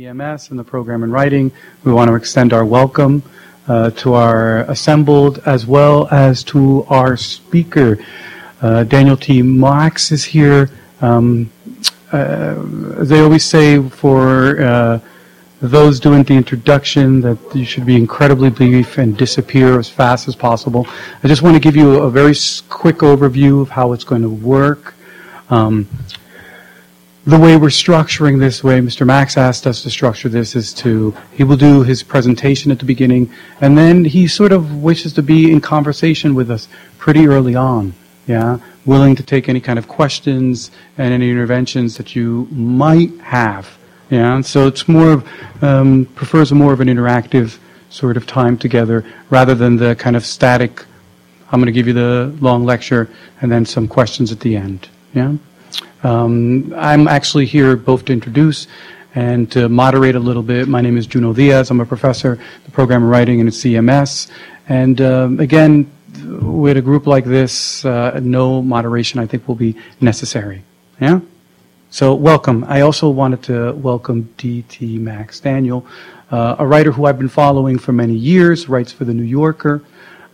CMS and the program in writing. We want to extend our welcome uh, to our assembled as well as to our speaker. Uh, Daniel T. Max is here. Um, uh, they always say for uh, those doing the introduction that you should be incredibly brief and disappear as fast as possible. I just want to give you a very quick overview of how it's going to work. Um, the way we're structuring this way, Mr. Max asked us to structure this is to, he will do his presentation at the beginning, and then he sort of wishes to be in conversation with us pretty early on, yeah? Willing to take any kind of questions and any interventions that you might have, yeah? So it's more of, um, prefers more of an interactive sort of time together rather than the kind of static, I'm going to give you the long lecture and then some questions at the end, yeah? Um, I'm actually here both to introduce and to moderate a little bit. My name is Junot Díaz. I'm a professor, the program of writing in CMS. And um, again, with a group like this, uh, no moderation I think will be necessary. Yeah? So welcome. I also wanted to welcome D.T. Max Daniel, uh, a writer who I've been following for many years, writes for The New Yorker,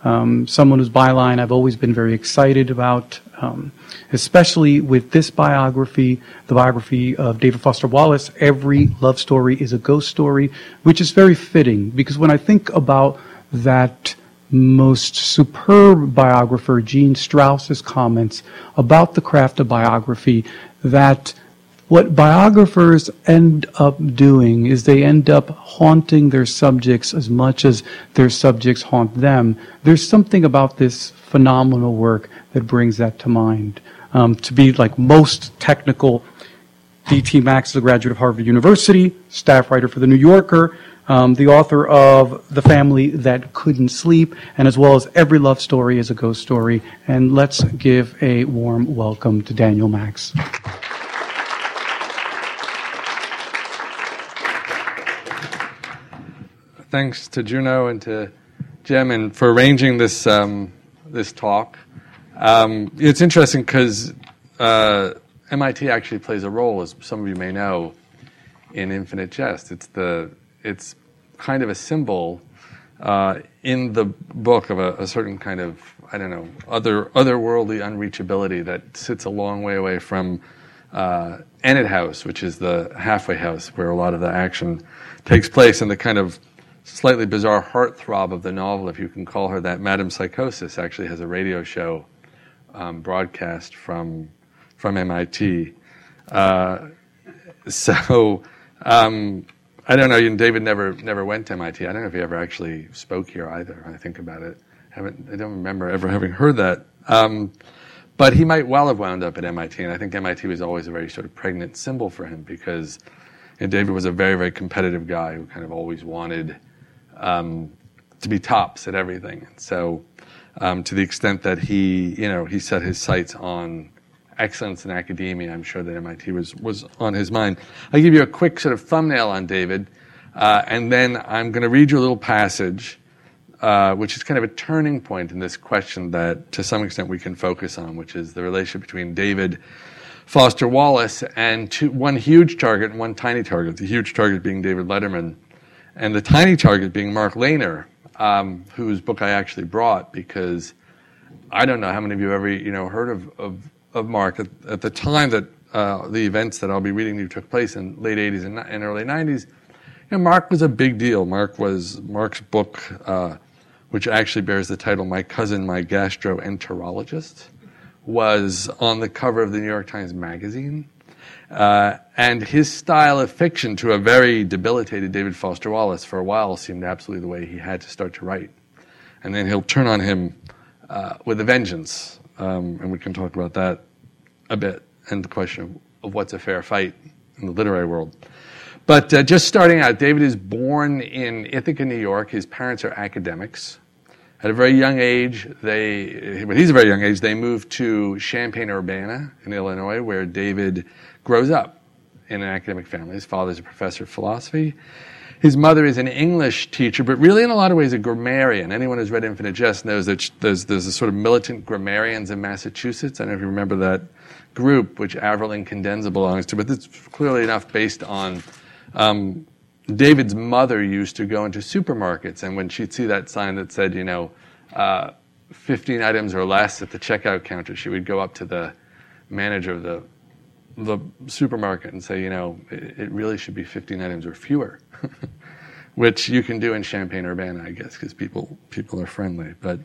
um, someone whose byline I've always been very excited about um, especially with this biography, the biography of David Foster Wallace, every love story is a ghost story, which is very fitting because when I think about that most superb biographer, Jean Strouse's comments about the craft of biography, that what biographers end up doing is they end up haunting their subjects as much as their subjects haunt them. There's something about this phenomenal work that brings that to mind. Um, to be like most technical, D.T. Max is a graduate of Harvard University, staff writer for The New Yorker, um, the author of The Family That Couldn't Sleep, and as well as Every Love Story is a Ghost Story. And let's give a warm welcome to Daniel Max. Thanks to Junot and to Jem and for arranging this um, this talk. Um, it's interesting because uh, MIT actually plays a role, as some of you may know, in Infinite Jest. It's the it's kind of a symbol uh, in the book of a, a, certain kind of I don't know other otherworldly unreachability that sits a long way away from uh, Ennet House, which is the halfway house where a lot of the action takes place, and the kind of slightly bizarre heartthrob of the novel, if you can call her that, Madame Psychosis, actually has a radio show um, broadcast from from MIT. Uh, so um, I don't know. David never never went to MIT. I don't know if he ever actually spoke here either. I think about it. I haven't. I don't remember ever having heard that. Um, but he might well have wound up at MIT, and I think MIT was always a very sort of pregnant symbol for him because you know, David was a very very competitive guy who kind of always wanted um, to be tops at everything. So, um, to the extent that he, you know, he set his sights on excellence in academia, I'm sure that MIT was was on his mind. I'll give you a quick sort of thumbnail on David, uh, and then I'm going to read you a little passage. Uh, which is kind of a turning point in this question that, to some extent, we can focus on, which is the relationship between David Foster Wallace and two, one huge target and one tiny target. The huge target being David Letterman, and the tiny target being Mark Leyner, um, whose book I actually brought because I don't know how many of you have ever you know heard of of, of Mark at, at, the time that uh, the events that I'll be reading you took place in late 80s and, and early 90s. You know, Mark was a big deal. Mark was Mark's book, uh, which actually bears the title "My Cousin, My Gastroenterologist," was on the cover of the New York Times Magazine. Uh, and his style of fiction to a very debilitated David Foster Wallace for a while seemed absolutely the way he had to start to write. And then he'll turn on him uh, with a vengeance. Um, and we can talk about that a bit and the question of, of what's a fair fight in the literary world. But uh, just starting out, David is born in Ithaca, New York. His parents are academics. At a very young age, they, when he's a very young age, they moved to Champaign Urbana in Illinois, where David grows up in an academic family. His father's a professor of philosophy. His mother is an English teacher, but really in a lot of ways a grammarian. Anyone who's read Infinite Jest knows that there's, there's a sort of militant grammarians in Massachusetts. I don't know if you remember that group, which Avril Incandenza belongs to, but it's clearly enough based on um, David's mother used to go into supermarkets, and when she'd see that sign that said, you know, uh, 15 items or less at the checkout counter, she would go up to the manager of the the supermarket and say, you know, it, it really should be 15 items or fewer, which you can do in Champaign Urbana, I guess, because people people are friendly. But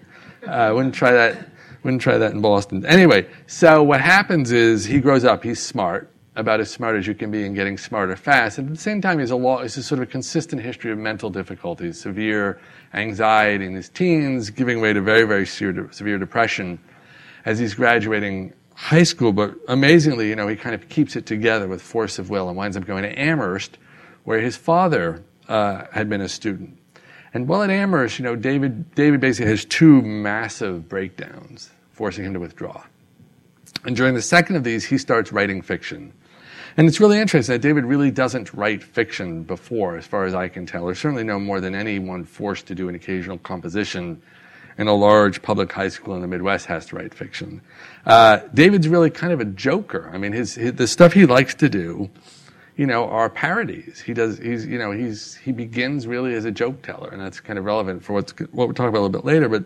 I uh, wouldn't try that. Wouldn't try that in Boston. Anyway, so what happens is he grows up. He's smart, about as smart as you can be, and getting smarter fast. And at the same time, he's a law. It's a sort of a consistent history of mental difficulties, severe anxiety in his teens, giving way to very very severe, severe depression as he's graduating high school, but amazingly, you know, he kind of keeps it together with force of will and winds up going to Amherst, where his father uh, had been a student. And while at Amherst, you know, David, David basically has two massive breakdowns, forcing him to withdraw. And during the second of these, he starts writing fiction. And it's really interesting that David really doesn't write fiction before, as far as I can tell, or certainly no more than anyone forced to do an occasional composition in a large public high school in the Midwest has to write fiction. Uh, David's really kind of a joker. I mean, his, his, the stuff he likes to do, you know, are parodies. He does. He's you know he's he begins really as a joke teller, and that's kind of relevant for what's what we're talking about a little bit later. But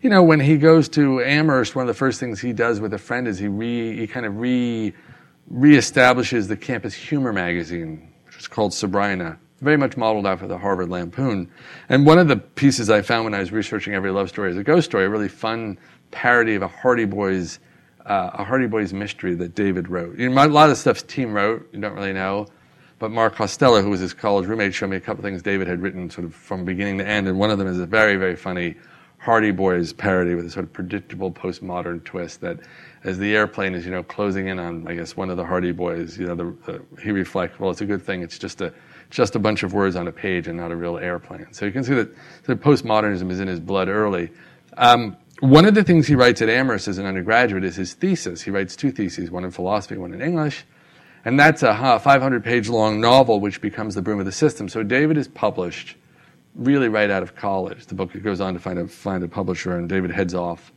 you know, when he goes to Amherst, one of the first things he does with a friend is he re he kind of re reestablishes the campus humor magazine, which is called Sabrina very much modeled after the Harvard Lampoon. And one of the pieces I found when I was researching Every Love Story is a ghost story, a really fun parody of a Hardy Boys, uh, a Hardy Boys mystery that David wrote. You know, a lot of stuff's team wrote. You don't really know. But Mark Costello, who was his college roommate, showed me a couple things David had written sort of from beginning to end. And one of them is a very, very funny Hardy Boys parody with a sort of predictable postmodern twist that as the airplane is, you know, closing in on, I guess, one of the Hardy Boys, you know, the, the, he reflects, well, it's a good thing. It's just a just a bunch of words on a page and not a real airplane. So you can see that the postmodernism is in his blood early. Um, one of the things he writes at Amherst as an undergraduate is his thesis. He writes two theses, one in philosophy, one in English. And that's a 500 page long novel which becomes The Broom of the System. So David is published really right out of college. The book goes on to find a, find a publisher, and David heads off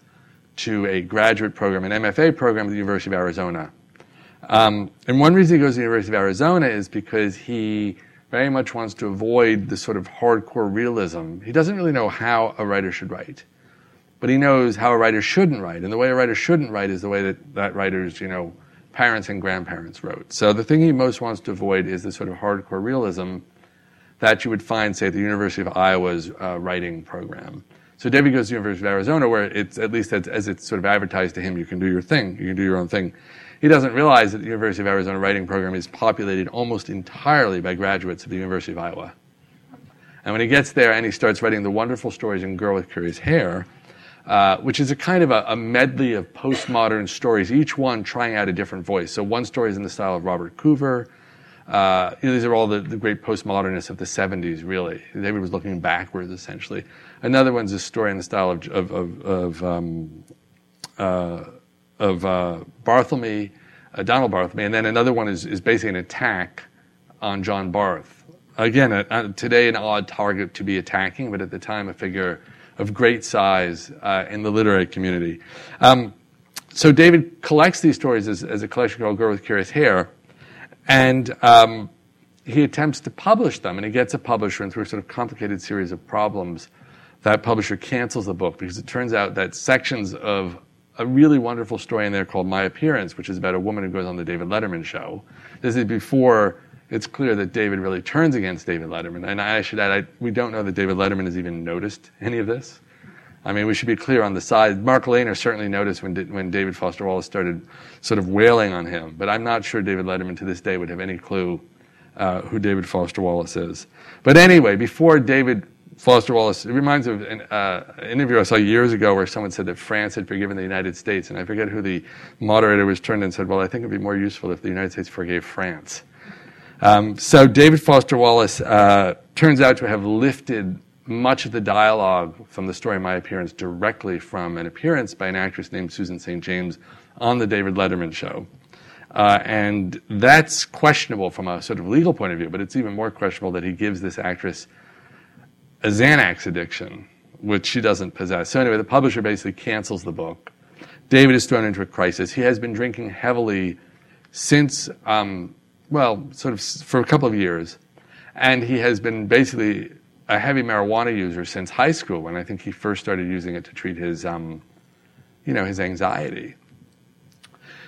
to a graduate program, an MFA program at the University of Arizona. Um, and one reason he goes to the University of Arizona is because he very much wants to avoid the sort of hardcore realism. He doesn't really know how a writer should write, but he knows how a writer shouldn't write. And the way a writer shouldn't write is the way that, that writers, you know, parents and grandparents wrote. So the thing he most wants to avoid is the sort of hardcore realism that you would find, say, at the University of Iowa's uh, writing program. So David goes to the University of Arizona, where it's at least as, as, it's sort of advertised to him, you can do your thing, you can do your own thing. He doesn't realize that the University of Arizona writing program is populated almost entirely by graduates of the University of Iowa. And when he gets there and he starts writing the wonderful stories in Girl with Curious Hair, uh, which is a kind of a, a, medley of postmodern stories, each one trying out a different voice. So one story is in the style of Robert Coover. Uh, you know, these are all the, the, great postmodernists of the 70s, really. David was looking backwards, essentially. Another one's a story in the style of, of, of, of um, uh, of uh, uh, Donald Barthelme, and then another one is, is basically an attack on John Barth. Again, a, a, today an odd target to be attacking, but at the time a figure of great size uh, in the literary community. Um, so David collects these stories as, as, a collection called Girl with Curious Hair, and um, he attempts to publish them, and he gets a publisher, and through a sort of complicated series of problems, that publisher cancels the book because it turns out that sections of a really wonderful story in there called My Appearance, which is about a woman who goes on the David Letterman show. This is before it's clear that David really turns against David Letterman. And I should add, I, we don't know that David Letterman has even noticed any of this. I mean, we should be clear on the side. Mark Leyner certainly noticed when, when David Foster Wallace started sort of wailing on him, but I'm not sure David Letterman to this day would have any clue uh, who David Foster Wallace is. But anyway, before David Foster Wallace. It reminds me of an uh, interview I saw years ago where someone said that France had forgiven the United States, and I forget who the moderator was turned and said, "Well, I think it'd be more useful if the United States forgave France." Um, so David Foster Wallace uh, turns out to have lifted much of the dialogue from the story My Appearance directly from an appearance by an actress named Susan St. James on the David Letterman show. Uh, and that's questionable from a sort of legal point of view, but it's even more questionable that he gives this actress a Xanax addiction, which she doesn't possess. So anyway, the publisher basically cancels the book. David is thrown into a crisis. He has been drinking heavily since, um, well, sort of for a couple of years. And he has been basically a heavy marijuana user since high school, when I think he first started using it to treat his, um, you know, his anxiety.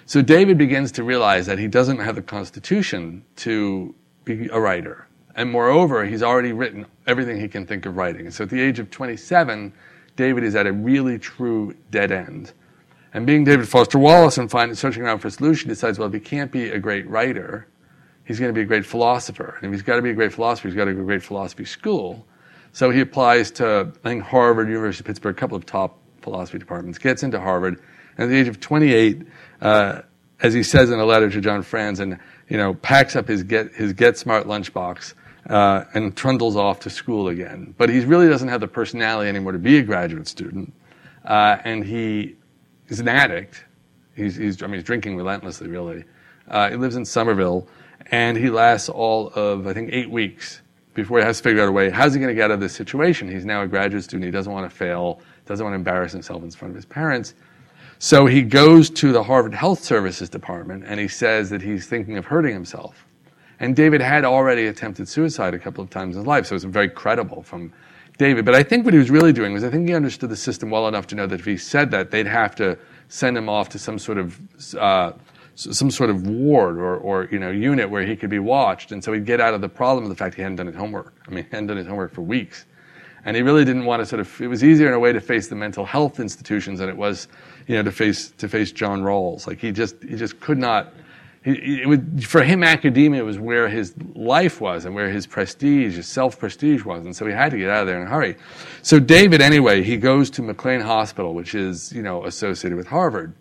So David begins to realize that he doesn't have the constitution to be a writer. And moreover, he's already written everything he can think of writing. And so at the age of 27, David is at a really true dead end. And being David Foster Wallace and finding, searching around for a solution, decides, well, if he can't be a great writer, he's going to be a great philosopher. And if he's got to be a great philosopher, he's got to go to a great philosophy school. So he applies to, I think, Harvard, University of Pittsburgh, a couple of top philosophy departments, gets into Harvard, and at the age of 28, uh, as he says in a letter to John Franzen, you know, packs up his Get, his Get Smart lunchbox uh, and trundles off to school again. But he really doesn't have the personality anymore to be a graduate student, uh, and he is an addict. He's, he's, I mean, he's drinking relentlessly, really. Uh, he lives in Somerville, and he lasts all of, I think, eight weeks before he has to figure out a way. How's he going to get out of this situation? He's now a graduate student. He doesn't want to fail, doesn't want to embarrass himself in front of his parents. So he goes to the Harvard Health Services Department and he says that he's thinking of hurting himself. And David had already attempted suicide a couple of times in his life, so it's very credible from David. But I think what he was really doing was I think he understood the system well enough to know that if he said that, they'd have to send him off to some sort of uh, some sort of ward or, or you know unit where he could be watched, and so he'd get out of the problem of the fact he hadn't done his homework. I mean, he hadn't done his homework for weeks, and he really didn't want to sort of. It was easier in a way to face the mental health institutions than it was, you know, to face to face John Rawls. Like he just he just could not. He, would, for him, academia was where his life was and where his prestige, his self prestige was, and so he had to get out of there in a hurry. So David, anyway, he goes to McLean Hospital, which is you know associated with Harvard,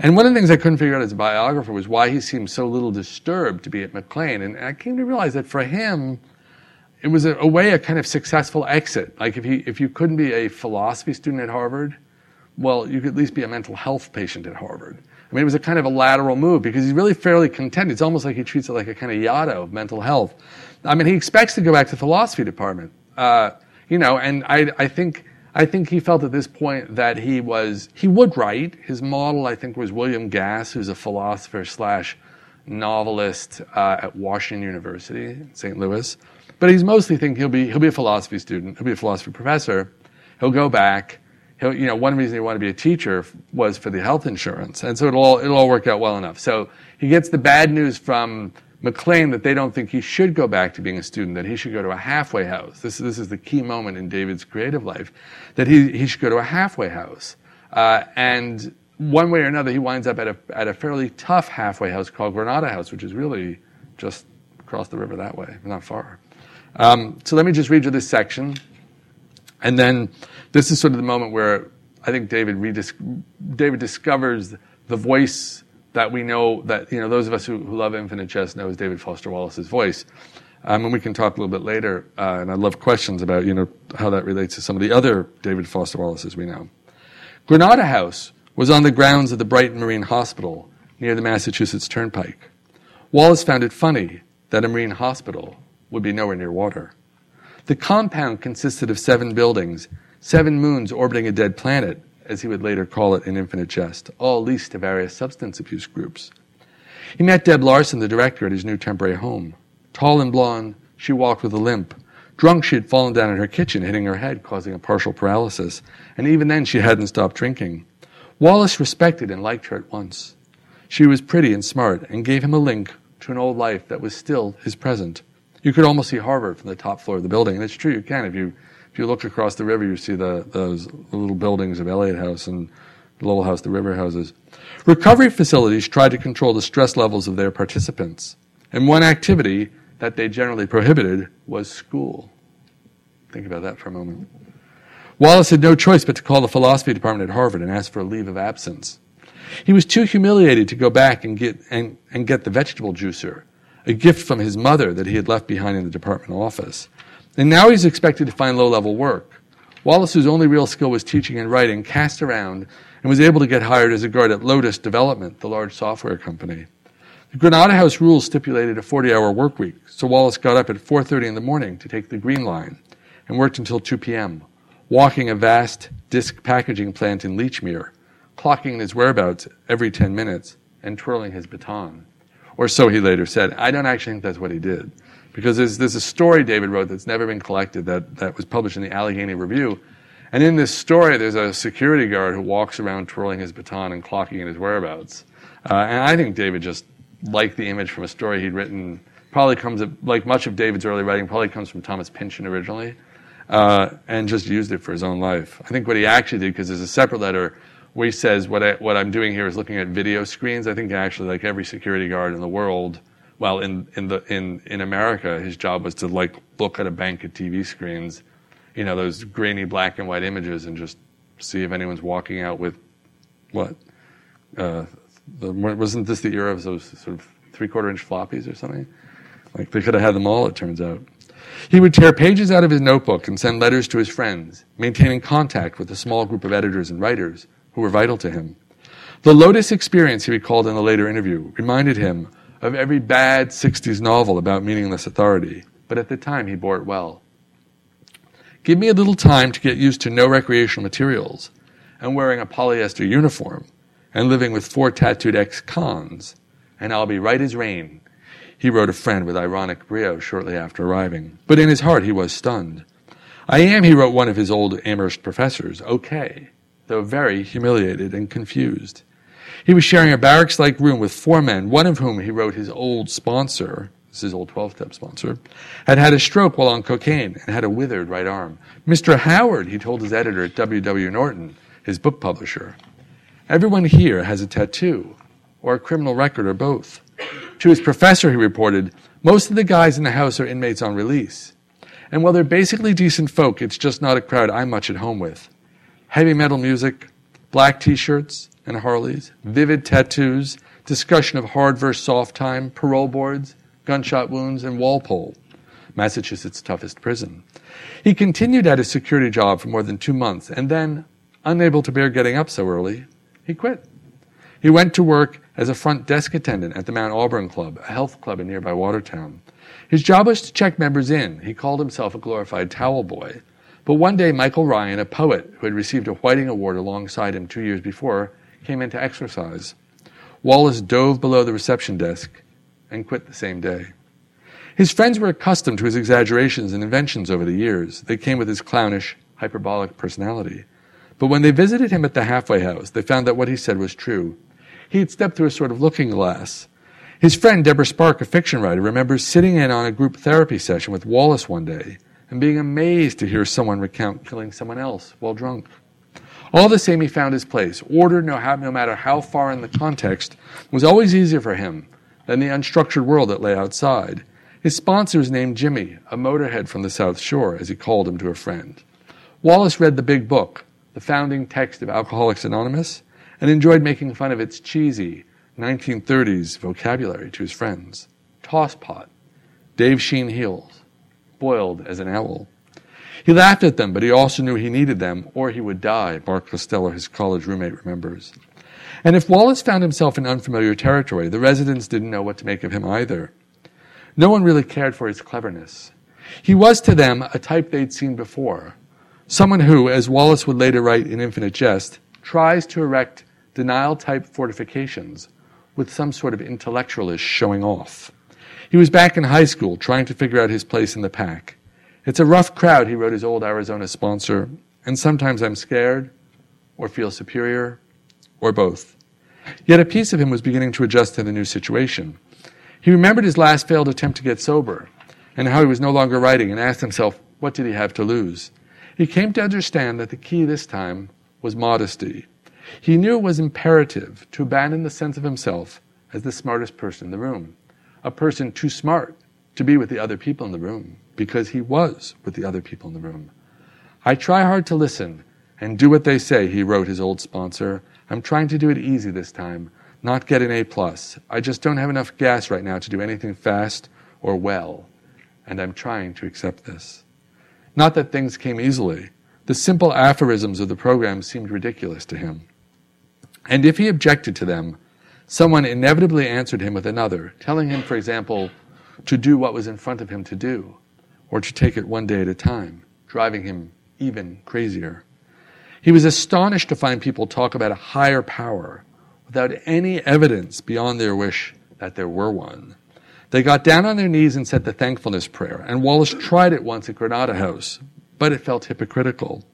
and one of the things I couldn't figure out as a biographer was why he seemed so little disturbed to be at McLean. And I came to realize that for him, it was a, a way, a kind of successful exit. Like if, he, if you couldn't be a philosophy student at Harvard, well, you could at least be a mental health patient at Harvard. I mean, it was a kind of a lateral move because he's really fairly content. It's almost like he treats it like a kind of Yaddo of mental health. I mean, he expects to go back to the philosophy department, uh, you know, and I, I think I think he felt at this point that he was he would write. His model, I think, was William Gass, who's a philosopher slash novelist uh, at Washington University in St. Louis. But he's mostly thinking he'll be he'll be a philosophy student. He'll be a philosophy professor. He'll go back. You know, one reason he wanted to be a teacher was for the health insurance, and so it'll all it'll all work out well enough. So he gets the bad news from McLean that they don't think he should go back to being a student, that he should go to a halfway house. This, this is the key moment in David's creative life, that he, he should go to a halfway house. Uh, and one way or another, he winds up at a, at a fairly tough halfway house called Granada House, which is really just across the river that way, not far. Um, so let me just read you this section. And then this is sort of the moment where I think David, redis- David discovers the voice that we know that you know those of us who, who love Infinite Jest know is David Foster Wallace's voice. Um, and we can talk a little bit later. Uh, and I'd love questions about you know how that relates to some of the other David Foster Wallaces we know. Granada House was on the grounds of the Brighton Marine Hospital near the Massachusetts Turnpike. Wallace found it funny that a marine hospital would be nowhere near water. The compound consisted of seven buildings, seven moons orbiting a dead planet, as he would later call it in Infinite Jest, all leased to various substance abuse groups. He met Deb Larson, the director, at his new temporary home. Tall and blonde, she walked with a limp. Drunk, she had fallen down in her kitchen, hitting her head, causing a partial paralysis. And even then, she hadn't stopped drinking. Wallace respected and liked her at once. She was pretty and smart and gave him a link to an old life that was still his present. You could almost see Harvard from the top floor of the building, and it's true, you can if you if you look across the river, you see the, those little buildings of Eliot House and Lowell House, the river houses. Recovery facilities try to control the stress levels of their participants. And one activity that they generally prohibited was school. Think about that for a moment. Wallace had no choice but to call the philosophy department at Harvard and ask for a leave of absence. He was too humiliated to go back and get, and, and get the vegetable juicer, a gift from his mother that he had left behind in the department office. And now he's expected to find low level work. Wallace, whose only real skill was teaching and writing, cast around and was able to get hired as a guard at Lotus Development, the large software company. The Granada House rules stipulated a 40 hour work week, so Wallace got up at 4.30 in the morning to take the Green Line and worked until 2 p.m., walking a vast disk packaging plant in Lechmere, clocking his whereabouts every 10 minutes, and twirling his baton. Or so he later said. I don't actually think that's what he did because there's, there's a story David wrote that's never been collected that, that was published in the Allegheny Review. And in this story, there's a security guard who walks around twirling his baton and clocking in his whereabouts. Uh, and I think David just liked the image from a story he'd written. Probably comes, like much of David's early writing, probably comes from Thomas Pynchon originally, uh, and just used it for his own life. I think what he actually did, because there's a separate letter where he says, what, I, what I'm doing here is looking at video screens. I think actually, like every security guard in the world, well, in, in, the, in, in America, his job was to like look at a bank of TV screens, you know, those grainy black and white images and just see if anyone's walking out with what? Uh, the, wasn't this the era of those sort of three quarter inch floppies or something? Like they could have had them all, it turns out. He would tear pages out of his notebook and send letters to his friends, maintaining contact with a small group of editors and writers who were vital to him. The Lotus experience, he recalled in a later interview, reminded him of every bad 60s novel about meaningless authority, but at the time he bore it well. Give me a little time to get used to no recreational materials and wearing a polyester uniform and living with four tattooed ex cons, and I'll be right as rain, he wrote a friend with ironic brio shortly after arriving. But in his heart he was stunned. I am, he wrote one of his old Amherst professors, okay, though very humiliated and confused. He was sharing a barracks like room with four men, one of whom he wrote his old sponsor, this is his old 12 step sponsor, had had a stroke while on cocaine and had a withered right arm. Mr. Howard, he told his editor at W. W. Norton, his book publisher, everyone here has a tattoo or a criminal record or both. To his professor, he reported, most of the guys in the house are inmates on release. And while they're basically decent folk, it's just not a crowd I'm much at home with. Heavy metal music, black t shirts, and Harleys, vivid tattoos, discussion of hard versus soft time, parole boards, gunshot wounds, and Walpole, Massachusetts' toughest prison. He continued at his security job for more than two months, and then, unable to bear getting up so early, he quit. He went to work as a front desk attendant at the Mount Auburn Club, a health club in nearby Watertown. His job was to check members in. He called himself a glorified towel boy. But one day, Michael Ryan, a poet who had received a Whiting Award alongside him two years before, came in to exercise. Wallace dove below the reception desk and quit the same day. His friends were accustomed to his exaggerations and inventions over the years. They came with his clownish, hyperbolic personality. But when they visited him at the halfway house, they found that what he said was true. He had stepped through a sort of looking glass. His friend Debra Spark, a fiction writer, remembers sitting in on a group therapy session with Wallace one day and being amazed to hear someone recount killing someone else while drunk. All the same, he found his place. Order, no, no matter how far in the context, was always easier for him than the unstructured world that lay outside. His sponsor was named Jimmy, a motorhead from the South Shore, as he called him to a friend. Wallace read the big book, the founding text of Alcoholics Anonymous, and enjoyed making fun of its cheesy 1930s vocabulary to his friends. Tosspot, Dave Sheen heels, boiled as an owl. He laughed at them, but he also knew he needed them, or he would die, Mark Costello, his college roommate, remembers. And if Wallace found himself in unfamiliar territory, the residents didn't know what to make of him either. No one really cared for his cleverness. He was to them a type they'd seen before. Someone who, as Wallace would later write in Infinite Jest, tries to erect denial type fortifications with some sort of intellectualist showing off. He was back in high school trying to figure out his place in the pack. It's a rough crowd, he wrote his old Arizona sponsor, and sometimes I'm scared, or feel superior, or both. Yet a piece of him was beginning to adjust to the new situation. He remembered his last failed attempt to get sober, and how he was no longer writing, and asked himself, what did he have to lose? He came to understand that the key this time was modesty. He knew it was imperative to abandon the sense of himself as the smartest person in the room, a person too smart to be with the other people in the room because he was with the other people in the room. I try hard to listen and do what they say, he wrote his old sponsor. I'm trying to do it easy this time, not get an A plus. I just don't have enough gas right now to do anything fast or well, and I'm trying to accept this. Not that things came easily. The simple aphorisms of the program seemed ridiculous to him. And if he objected to them, someone inevitably answered him with another, telling him, for example, to do what was in front of him to do, or to take it one day at a time, driving him even crazier. He was astonished to find people talk about a higher power without any evidence beyond their wish that there were one. They got down on their knees and said the thankfulness prayer, and Wallace tried it once at Granada House, but it felt hypocritical.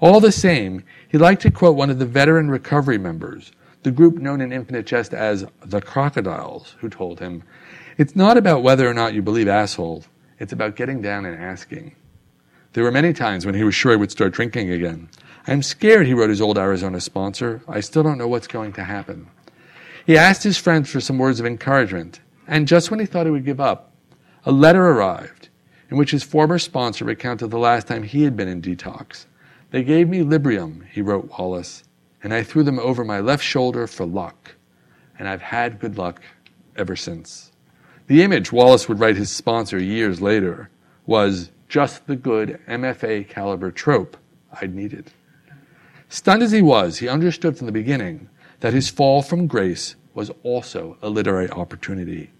All the same, he liked to quote one of the veteran recovery members, the group known in Infinite Jest as the Crocodiles, who told him, It's not about whether or not you believe asshole, it's about getting down and asking. There were many times when he was sure he would start drinking again. I'm scared, he wrote his old Arizona sponsor. I still don't know what's going to happen. He asked his friends for some words of encouragement, and just when he thought he would give up, a letter arrived in which his former sponsor recounted the last time he had been in detox. They gave me Librium, he wrote Wallace, and I threw them over my left shoulder for luck. And I've had good luck ever since. The image, Wallace would write his sponsor years later, was just the good MFA caliber trope I'd needed. Stunned as he was, he understood from the beginning that his fall from grace was also a literary opportunity.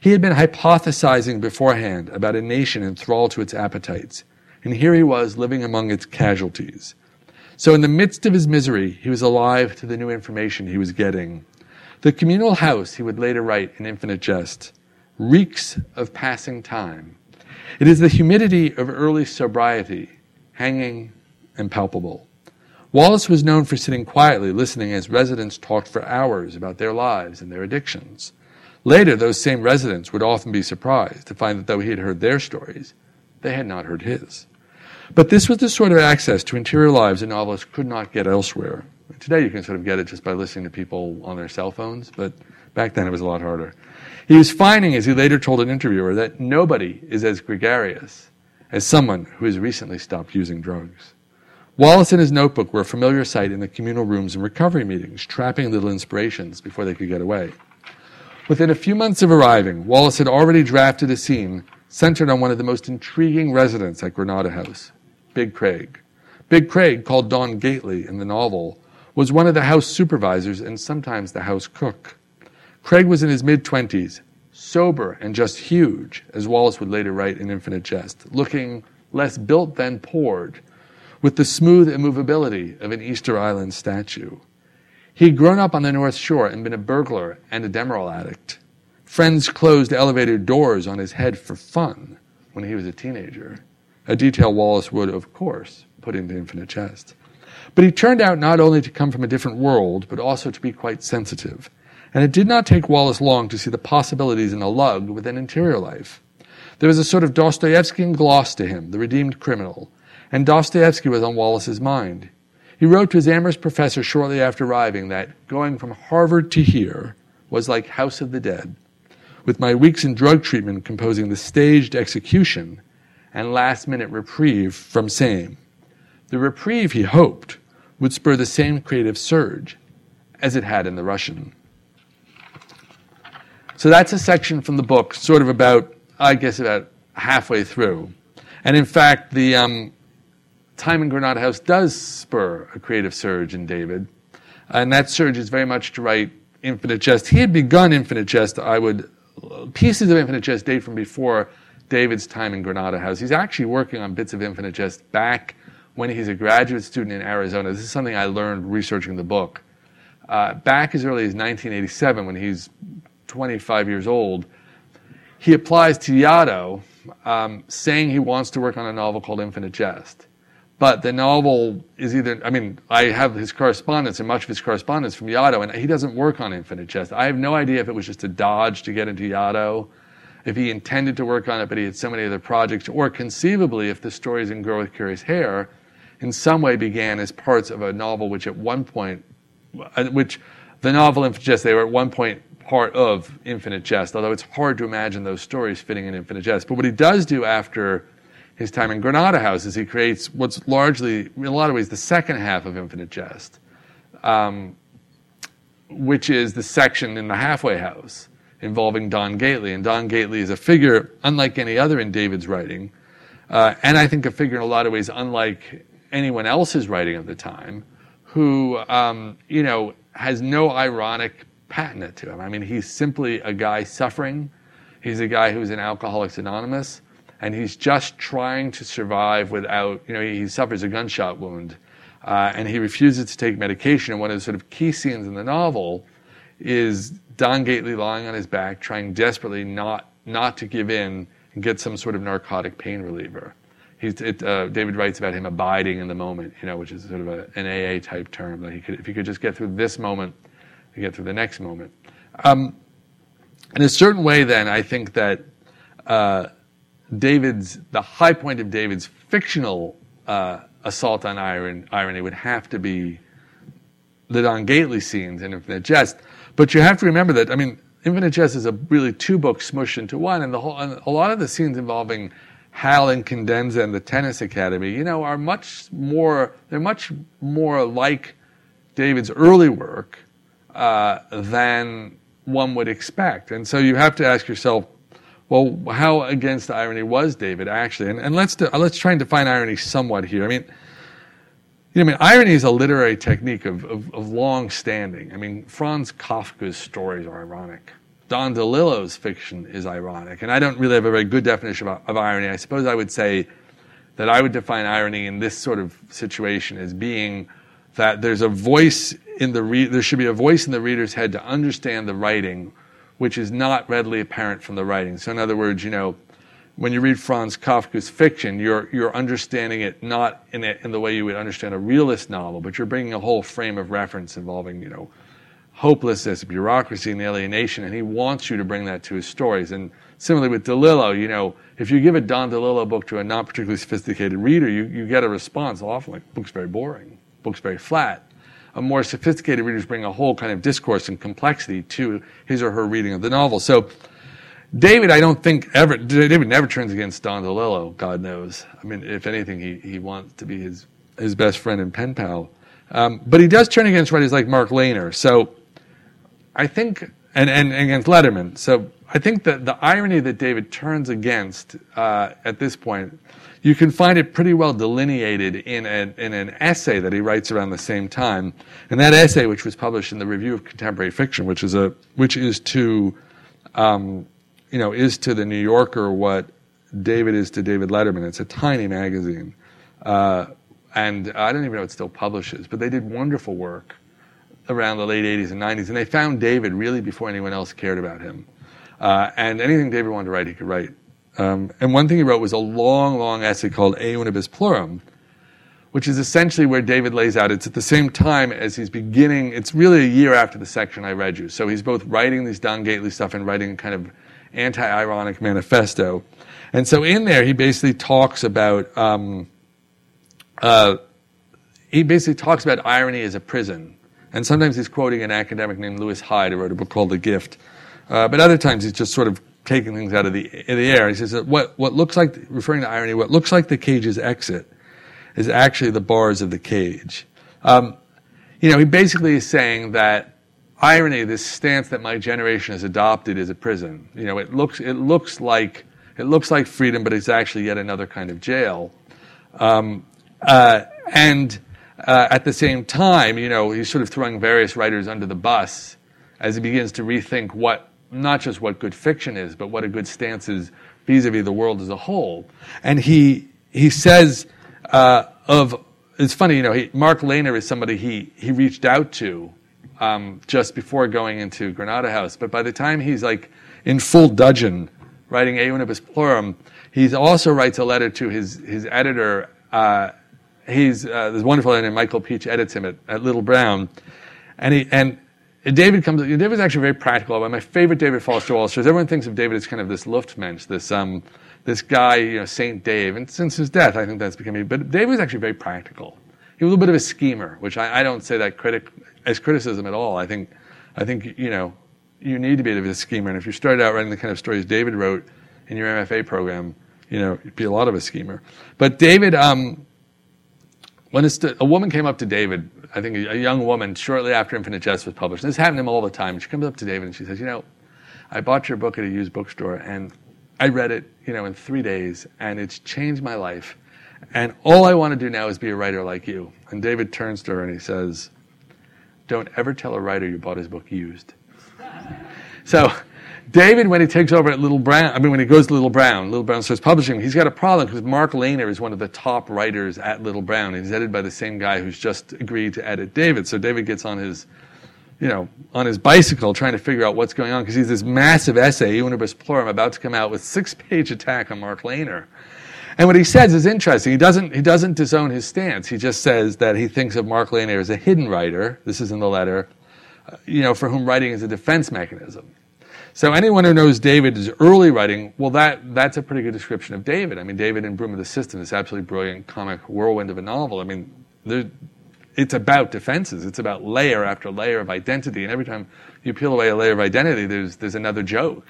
He had been hypothesizing beforehand about a nation enthralled to its appetites, and here he was living among its casualties. So, in the midst of his misery, he was alive to the new information he was getting. The communal house, he would later write in Infinite Jest, reeks of passing time. It is the humidity of early sobriety, hanging and palpable. Wallace was known for sitting quietly listening as residents talked for hours about their lives and their addictions. Later, those same residents would often be surprised to find that though he had heard their stories, they had not heard his. But this was the sort of access to interior lives a novelist could not get elsewhere. Today, you can sort of get it just by listening to people on their cell phones, but back then it was a lot harder. He was finding, as he later told an interviewer, that nobody is as gregarious as someone who has recently stopped using drugs. Wallace and his notebook were a familiar sight in the communal rooms and recovery meetings, trapping little inspirations before they could get away. Within a few months of arriving, Wallace had already drafted a scene centered on one of the most intriguing residents at Granada House, Big Craig. Big Craig, called Don Gately in the novel, was one of the house supervisors and sometimes the house cook. Craig was in his mid 20s, sober and just huge, as Wallace would later write in Infinite Jest, looking less built than poured with the smooth immovability of an Easter Island statue. He had grown up on the North Shore and been a burglar and a Demerol addict. Friends closed elevator doors on his head for fun when he was a teenager, a detail Wallace would, of course, put into Infinite Jest. But he turned out not only to come from a different world, but also to be quite sensitive. And it did not take Wallace long to see the possibilities in a lug with an interior life. There was a sort of Dostoevskian gloss to him, the redeemed criminal, and Dostoevsky was on Wallace's mind. He wrote to his Amherst professor shortly after arriving that going from Harvard to here was like House of the Dead, with my weeks in drug treatment composing the staged execution and last minute reprieve from same. The reprieve, he hoped, would spur the same creative surge as it had in the Russian. So that's a section from the book, sort of about, I guess, about halfway through. And in fact, the, um, time in Granada House does spur a creative surge in David. And that surge is very much to write Infinite Jest. He had begun Infinite Jest, I would, pieces of Infinite Jest date from before David's time in Granada House. He's actually working on bits of Infinite Jest back when he's a graduate student in Arizona. This is something I learned researching the book. Uh, back as early as 1987, when he's 25 years old, he applies to Yaddo um, saying he wants to work on a novel called Infinite Jest. But the novel is either, I mean, I have his correspondence and much of his correspondence from Yaddo, and he doesn't work on Infinite Jest. I have no idea if it was just a dodge to get into Yaddo, if he intended to work on it, but he had so many other projects, or conceivably, if the stories in Girl with Curious Hair in some way began as parts of a novel which at one point, uh, which the novel Infinite Jest, they were at one point part of Infinite Jest, although it's hard to imagine those stories fitting in Infinite Jest. But what he does do after his time in Granada House is he creates what's largely, in a lot of ways, the second half of Infinite Jest, um, which is the section in the halfway house involving Don Gately. And Don Gately is a figure unlike any other in David's writing, uh, and I think a figure in a lot of ways unlike anyone else's writing of the time, who, um, you know, has no ironic patina to him. I mean, he's simply a guy suffering. He's a guy who's in Alcoholics Anonymous and he's just trying to survive without, you know, he suffers a gunshot wound, uh, and he refuses to take medication. And one of the sort of key scenes in the novel is Don Gately lying on his back, trying desperately not not to give in and get some sort of narcotic pain reliever. It, uh, David writes about him abiding in the moment, you know, which is sort of a, an AA type term. That he could, if he could just get through this moment, he get through the next moment. Um, in a certain way, then, I think that uh, David's the high point of David's fictional uh, assault on irony, would have to be the Don Gately scenes in Infinite Jest. But you have to remember that, I mean, Infinite Jest is a really two book smushed into one, and the whole, and a lot of the scenes involving Hal Incandenza and the Tennis Academy, you know, are much more, they're much more like David's early work uh, than one would expect. And so you have to ask yourself, well, how against irony was David actually? And, and let's, do, let's try and define irony somewhat here. I mean, you know, I mean, irony is a literary technique of, of, of long standing. I mean, Franz Kafka's stories are ironic. Don DeLillo's fiction is ironic. And I don't really have a very good definition of, of irony. I suppose I would say that I would define irony in this sort of situation as being that there's a voice in the re- there should be a voice in the reader's head to understand the writing, which is not readily apparent from the writing. So, in other words, you know, when you read Franz Kafka's fiction, you're, you're understanding it not in, a, in the way you would understand a realist novel, but you're bringing a whole frame of reference involving, you know, hopelessness, bureaucracy, and alienation, and he wants you to bring that to his stories. And similarly with DeLillo, you know, if you give a Don DeLillo book to a not particularly sophisticated reader, you, you get a response often like, book's very boring, book's very flat. More sophisticated readers bring a whole kind of discourse and complexity to his or her reading of the novel. So David, I don't think ever, David never turns against Don DeLillo, God knows. I mean, if anything, he, he wants to be his, his best friend and pen pal. Um, but he does turn against writers like Mark Leyner. So I think, and, and, and against Letterman. So I think that the irony that David turns against uh, at this point, you can find it pretty well delineated in, a, in an essay that he writes around the same time. And that essay, which was published in the Review of Contemporary Fiction, which is, a, which is to um, you know, is to the New Yorker what David is to David Letterman. It's a tiny magazine. Uh, and I don't even know if it still publishes, but they did wonderful work around the late 80s and 90s. And they found David really before anyone else cared about him. Uh, and anything David wanted to write, he could write. Um, and one thing he wrote was a long, long essay called A Unibus Plurum, which is essentially where David lays out. It's at the same time as he's beginning, it's really a year after the section I read you. So he's both writing these Don Gately stuff and writing kind of anti-ironic manifesto. And so in there, he basically talks about um, uh, he basically talks about irony as a prison. And sometimes he's quoting an academic named Lewis Hyde, who wrote a book called The Gift. Uh, but other times he's just sort of taking things out of the, the air. He says that what, what looks like, referring to irony, what looks like the cage's exit is actually the bars of the cage. Um, you know, he basically is saying that irony, this stance that my generation has adopted is a prison. You know, it looks, it looks like, it looks like freedom, but it's actually yet another kind of jail. Um, uh, and uh, at the same time, you know, he's sort of throwing various writers under the bus as he begins to rethink what, not just what good fiction is, but what a good stance is vis-a-vis the world as a whole. And he, he says uh, of, it's funny, you know, he, Mark Leyner is somebody he, he reached out to um, just before going into Granada House. But by the time he's like in full dudgeon, writing Unibus Pluram, he also writes a letter to his, his editor. Uh, he's uh, this wonderful editor, Michael Pietsch edits him at, at Little Brown, and he and David comes. David's actually very practical. My favorite David Foster Wallace is everyone thinks of David as kind of this Luftmensch, this um, this guy, you know, Saint Dave. And since his death, I think that's becoming. But David was actually very practical. He was a bit of a schemer, which I, I don't say that critic as criticism at all. I think, I think you know, you need to be a bit of a schemer. And if you started out writing the kind of stories David wrote in your MFA program, you know, you'd be a lot of a schemer. But David, um, when a woman came up to David, I think a, a young woman, shortly after Infinite Jest was published, and this happened to him all the time. She comes up to David and she says, you know, I bought your book at a used bookstore and I read it, you know, in three days and it's changed my life. And all I want to do now is be a writer like you. And David turns to her and he says, don't ever tell a writer you bought his book used. So, David, when he takes over at Little Brown, I mean, when he goes to Little Brown, Little Brown starts publishing, he's got a problem because Mark Leyner is one of the top writers at Little Brown. and He's edited by the same guy who's just agreed to edit David. So David gets on his you know, on his bicycle trying to figure out what's going on because he's this massive essay, Unibus Pluram, about to come out with six-page attack on Mark Leyner. And what he says is interesting. He doesn't, he doesn't disown his stance. He just says that he thinks of Mark Leyner as a hidden writer. This is in the letter, uh, you know, for whom writing is a defense mechanism. So anyone who knows David's early writing, well, that, that's a pretty good description of David. I mean, David in Broom of the System is absolutely brilliant comic whirlwind of a novel. I mean, it's about defenses. It's about layer after layer of identity. And every time you peel away a layer of identity, there's, there's another joke.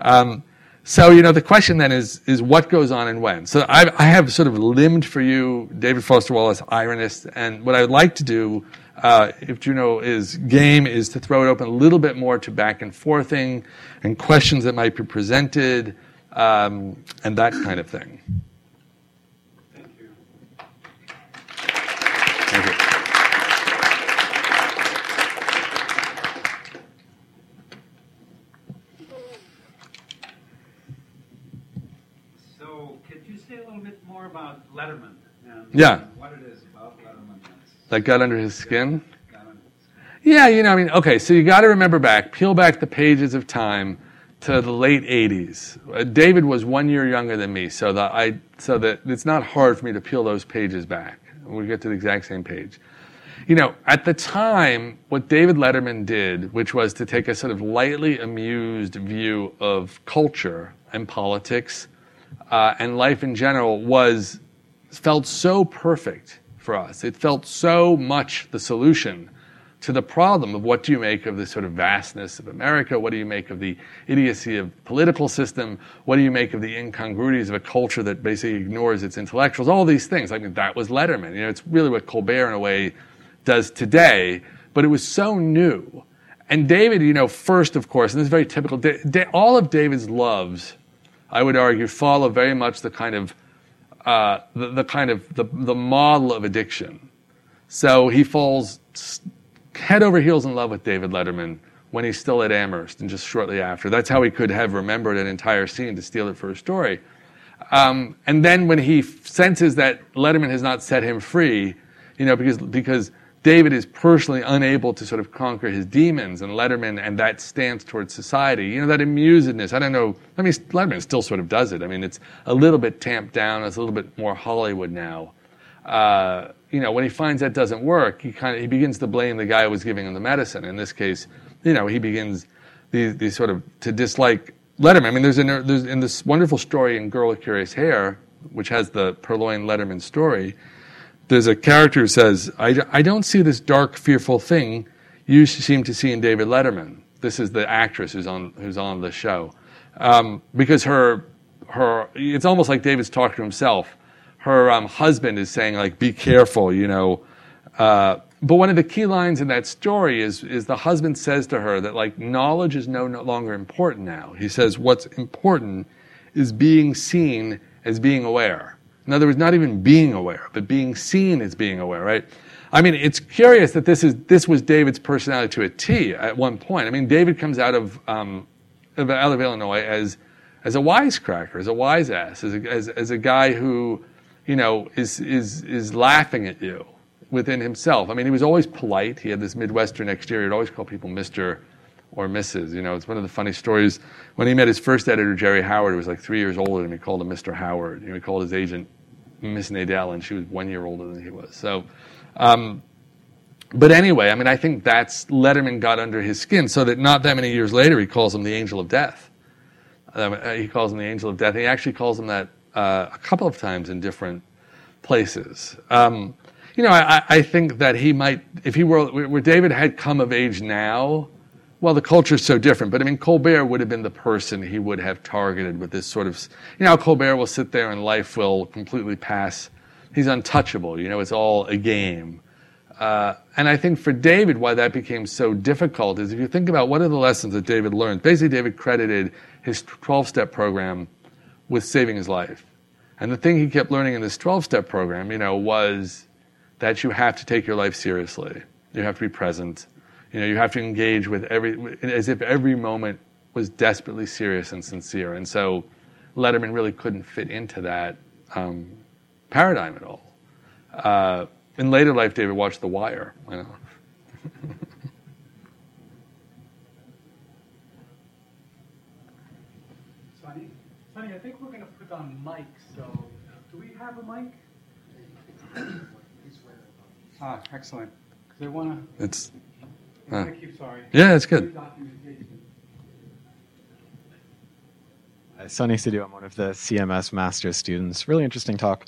Um, so, you know, the question then is, is what goes on and when? So I, I have sort of limbed for you David Foster Wallace, ironist, and what I would like to do, uh, if Junot is game, is to throw it open a little bit more to back and forthing and questions that might be presented um, and that kind of thing. Thank you. Thank you. So, could you say a little bit more about Letterman. yeah. That got under his skin? Yeah, you know, I mean, okay, so you got to remember back, peel back the pages of time to the late 80s. Uh, David was one year younger than me, so that, I, so that it's not hard for me to peel those pages back. We get to the exact same page. You know, at the time, what David Letterman did, which was to take a sort of lightly amused view of culture and politics uh, and life in general was felt so perfect for us. It felt so much the solution to the problem of what do you make of the sort of vastness of America? What do you make of the idiocy of political system? What do you make of the incongruities of a culture that basically ignores its intellectuals? All these things. I mean, that was Letterman. You know, it's really what Colbert in a way does today, but it was so new. And David, you know, first, of course, and this is very typical, all of David's loves I would argue, follow very much the kind of uh, the, the, kind of the, the model of addiction. So he falls head over heels in love with David Letterman when he's still at Amherst and just shortly after. That's how he could have remembered an entire scene to steal it for a story. Um, and then when he senses that Letterman has not set him free, you know, because because David is personally unable to sort of conquer his demons and Letterman and that stance towards society. You know, that amusedness. I don't know. I mean, Letterman still sort of does it. I mean, it's a little bit tamped down. It's a little bit more Hollywood now. Uh, you know, when he finds that doesn't work, he kind of he begins to blame the guy who was giving him the medicine. In this case, you know, he begins these, sort of to dislike Letterman. I mean, there's, an, there's in this wonderful story in Girl with Curious Hair, which has the Purloined Letterman story there's a character who says, I, I don't see this dark, fearful thing you seem to see in David Letterman. This is the actress who's on, who's on the show. Um, because her, her, it's almost like David's talking to himself. Her um, husband is saying, like, be careful, you know. Uh, but one of the key lines in that story is, is the husband says to her that, like, knowledge is no, no longer important now. He says, what's important is being seen as being aware. In other words, not even being aware, but being seen as being aware, right? I mean, it's curious that this is this was David's personality to a T at one point. I mean, David comes out of um, out of Illinois as as a wisecracker, as a wise ass, as a, as, as a guy who, you know, is is is laughing at you within himself. I mean, he was always polite. He had this Midwestern exterior. He'd always call people Mister or Mrs. You know, it's one of the funny stories. When he met his first editor, Jerry Howard, who was like three years older than him, he called him Mr. Howard. You know, he called his agent Miss Nadell, and she was one year older than he was. So, um, but anyway, I mean, I think that's Letterman got under his skin, so that not that many years later, he calls him the angel of death. Um, he calls him the angel of death. He actually calls him that uh, a couple of times in different places. Um, you know, I, I, think that he might, if he were, where David had come of age now, well, the culture is so different, but I mean, Colbert would have been the person he would have targeted with this sort of, you know, Colbert will sit there and life will completely pass. He's untouchable, you know, it's all a game. Uh, and I think for David, why that became so difficult is if you think about what are the lessons that David learned. Basically, David credited his 12 step program with saving his life. And the thing he kept learning in this 12 step program, you know, was that you have to take your life seriously. You have to be present you know, you have to engage with every, as if every moment was desperately serious and sincere. And so Letterman really couldn't fit into that um, paradigm at all. Uh, in later life, David watched The Wire. You know? Sonny, I think we're going to put on mic. So, do we have a mic? ah, excellent. Because I want to. It's uh, keep sorry. yeah, it's good. Documentation. Hi, Sonny Sidhu. I'm one of the CMS master's students. Really interesting talk.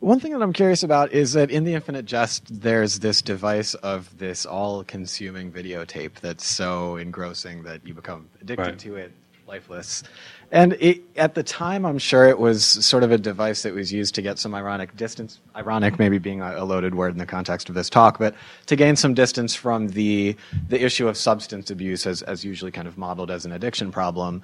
One thing that I'm curious about is that in the Infinite Jest, there's this device of this all-consuming videotape that's so engrossing that you become addicted Right. to it, lifeless. And it, at the time, I'm sure it was sort of a device that was used to get some ironic distance. Ironic, maybe being a, loaded word in the context of this talk, but to gain some distance from the the issue of substance abuse, as as usually kind of modeled as an addiction problem.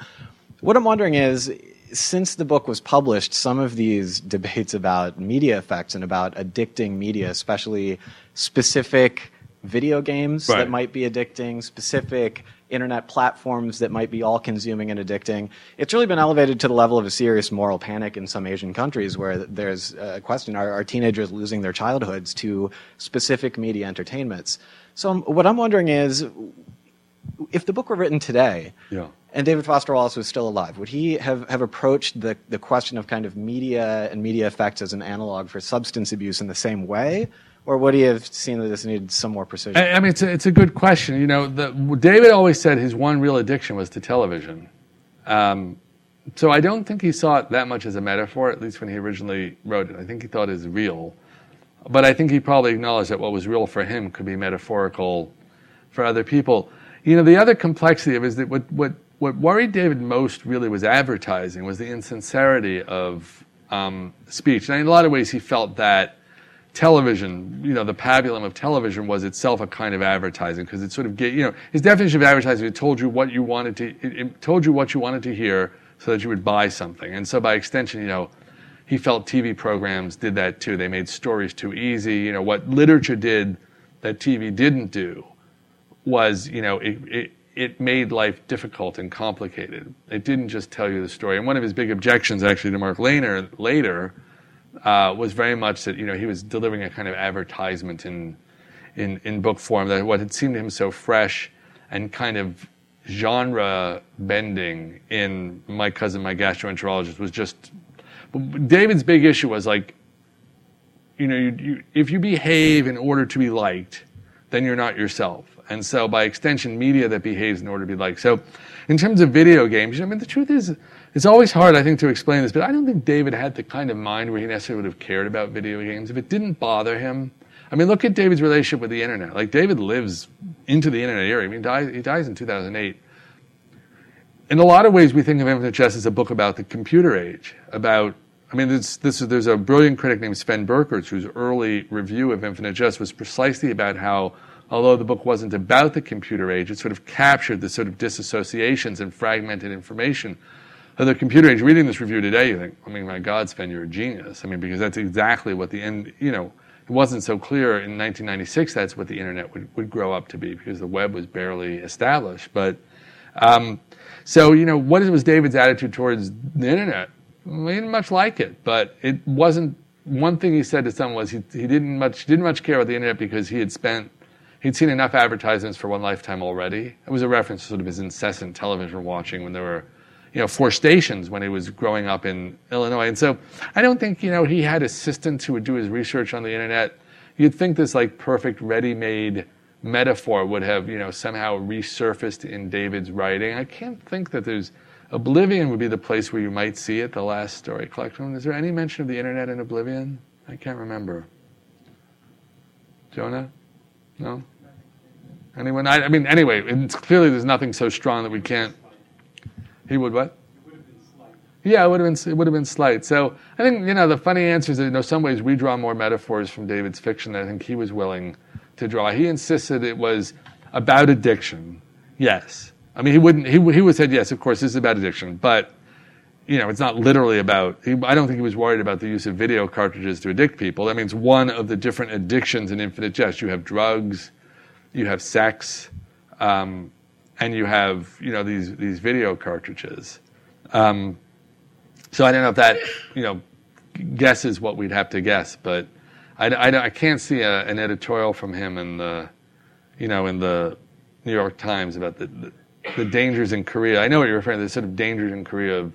What I'm wondering is, since the book was published, some of these debates about media effects and about addicting media, especially specific video games Right. that might be addicting, specific internet platforms that might be all consuming and addicting, it's really been elevated to the level of a serious moral panic in some Asian countries where there's a question are, are teenagers losing their childhoods to specific media entertainments? So, um, what I'm wondering is if the book were written today, Yeah. and David Foster Wallace was still alive, would he have, have approached the, the question of kind of media and media effects as an analog for substance abuse in the same way? Or would he have seen that this needed some more precision? I, I mean, it's a, it's a good question. You know, the, David always said his one real addiction was to television. Um, so I don't think he saw it that much as a metaphor, at least when he originally wrote it. I think he thought it was real. But I think he probably acknowledged that what was real for him could be metaphorical for other people. You know, the other complexity of it is that what, what, what worried David most really was advertising, was the insincerity of um, speech. And in a lot of ways, he felt that television, you know, the pabulum of television was itself a kind of advertising because it sort of get, you know, his definition of advertising, it told you what you wanted to, it, it told you what you wanted to hear so that you would buy something. And so by extension, you know, he felt TV programs did that too. They made stories too easy. You know, what literature did that TV didn't do was, you know, it, it, it made life difficult and complicated. It didn't just tell you the story. And one of his big objections, actually, to Mark Leyner later, uh, was very much that you know he was delivering a kind of advertisement in, in in book form. That what had seemed to him so fresh and kind of genre bending in My Cousin, My Gastroenterologist was just. David's big issue was like, you know, you, you, if you behave in order to be liked, then you're not yourself. And so, by extension, media that behaves in order to be liked. So, in terms of video games, I mean, the truth is, it's always hard, I think, to explain this, but I don't think David had the kind of mind where he necessarily would have cared about video games. If it didn't bother him, I mean, look at David's relationship with the internet. Like, David lives into the internet era. I mean, he dies, he dies in 2008 in a lot of ways, we think of Infinite Jest as a book about the computer age. About, I mean, this, this, there's a brilliant critic named Sven Birkerts whose early review of Infinite Jest was precisely about how, although the book wasn't about the computer age, it sort of captured the sort of disassociations and fragmented information the computer age. Reading this review today, you think, I mean, my God, Sven, you're a genius. I mean, because that's exactly what the end, you know, it wasn't so clear in 1996 that's what the internet would, would grow up to be because the web was barely established. But, um, so, you know, what was David's attitude towards the internet? He didn't much like it, but it wasn't. One thing he said to someone was he, he didn't much didn't much care about the internet because he had spent he'd seen enough advertisements for one lifetime already. It was a reference to sort of his incessant television watching when there were, you know, four stations when he was growing up in Illinois. And so I don't think you know he had assistants who would do his research on the internet. You'd think this like perfect ready-made metaphor would have, you know, somehow resurfaced in David's writing. I can't think that there's Oblivion would be the place where you might see it, the last story collection. Is there any mention of the internet in Oblivion? I can't remember. Jonah? No? Anyone? I, I mean, anyway, clearly there's nothing so strong that we can't. He would what? Yeah, it would have been it would have been slight. So I think you know the funny answer is that in some ways we draw more metaphors from David's fiction than I think he was willing to draw. He insisted it was about addiction. Yes, I mean he wouldn't he he would have said yes, of course this is about addiction, but you know it's not literally about. He, I don't think he was worried about the use of video cartridges to addict people. That means one of the different addictions in Infinite Jest. You have drugs, you have sex, um, and you have you know these these video cartridges. Um, so I don't know if that, you know, guesses what we'd have to guess, but I, I, I can't see a, an editorial from him in the, you know, in the New York Times about the, the, the dangers in Korea. I know what you're referring to, the sort of dangers in Korea of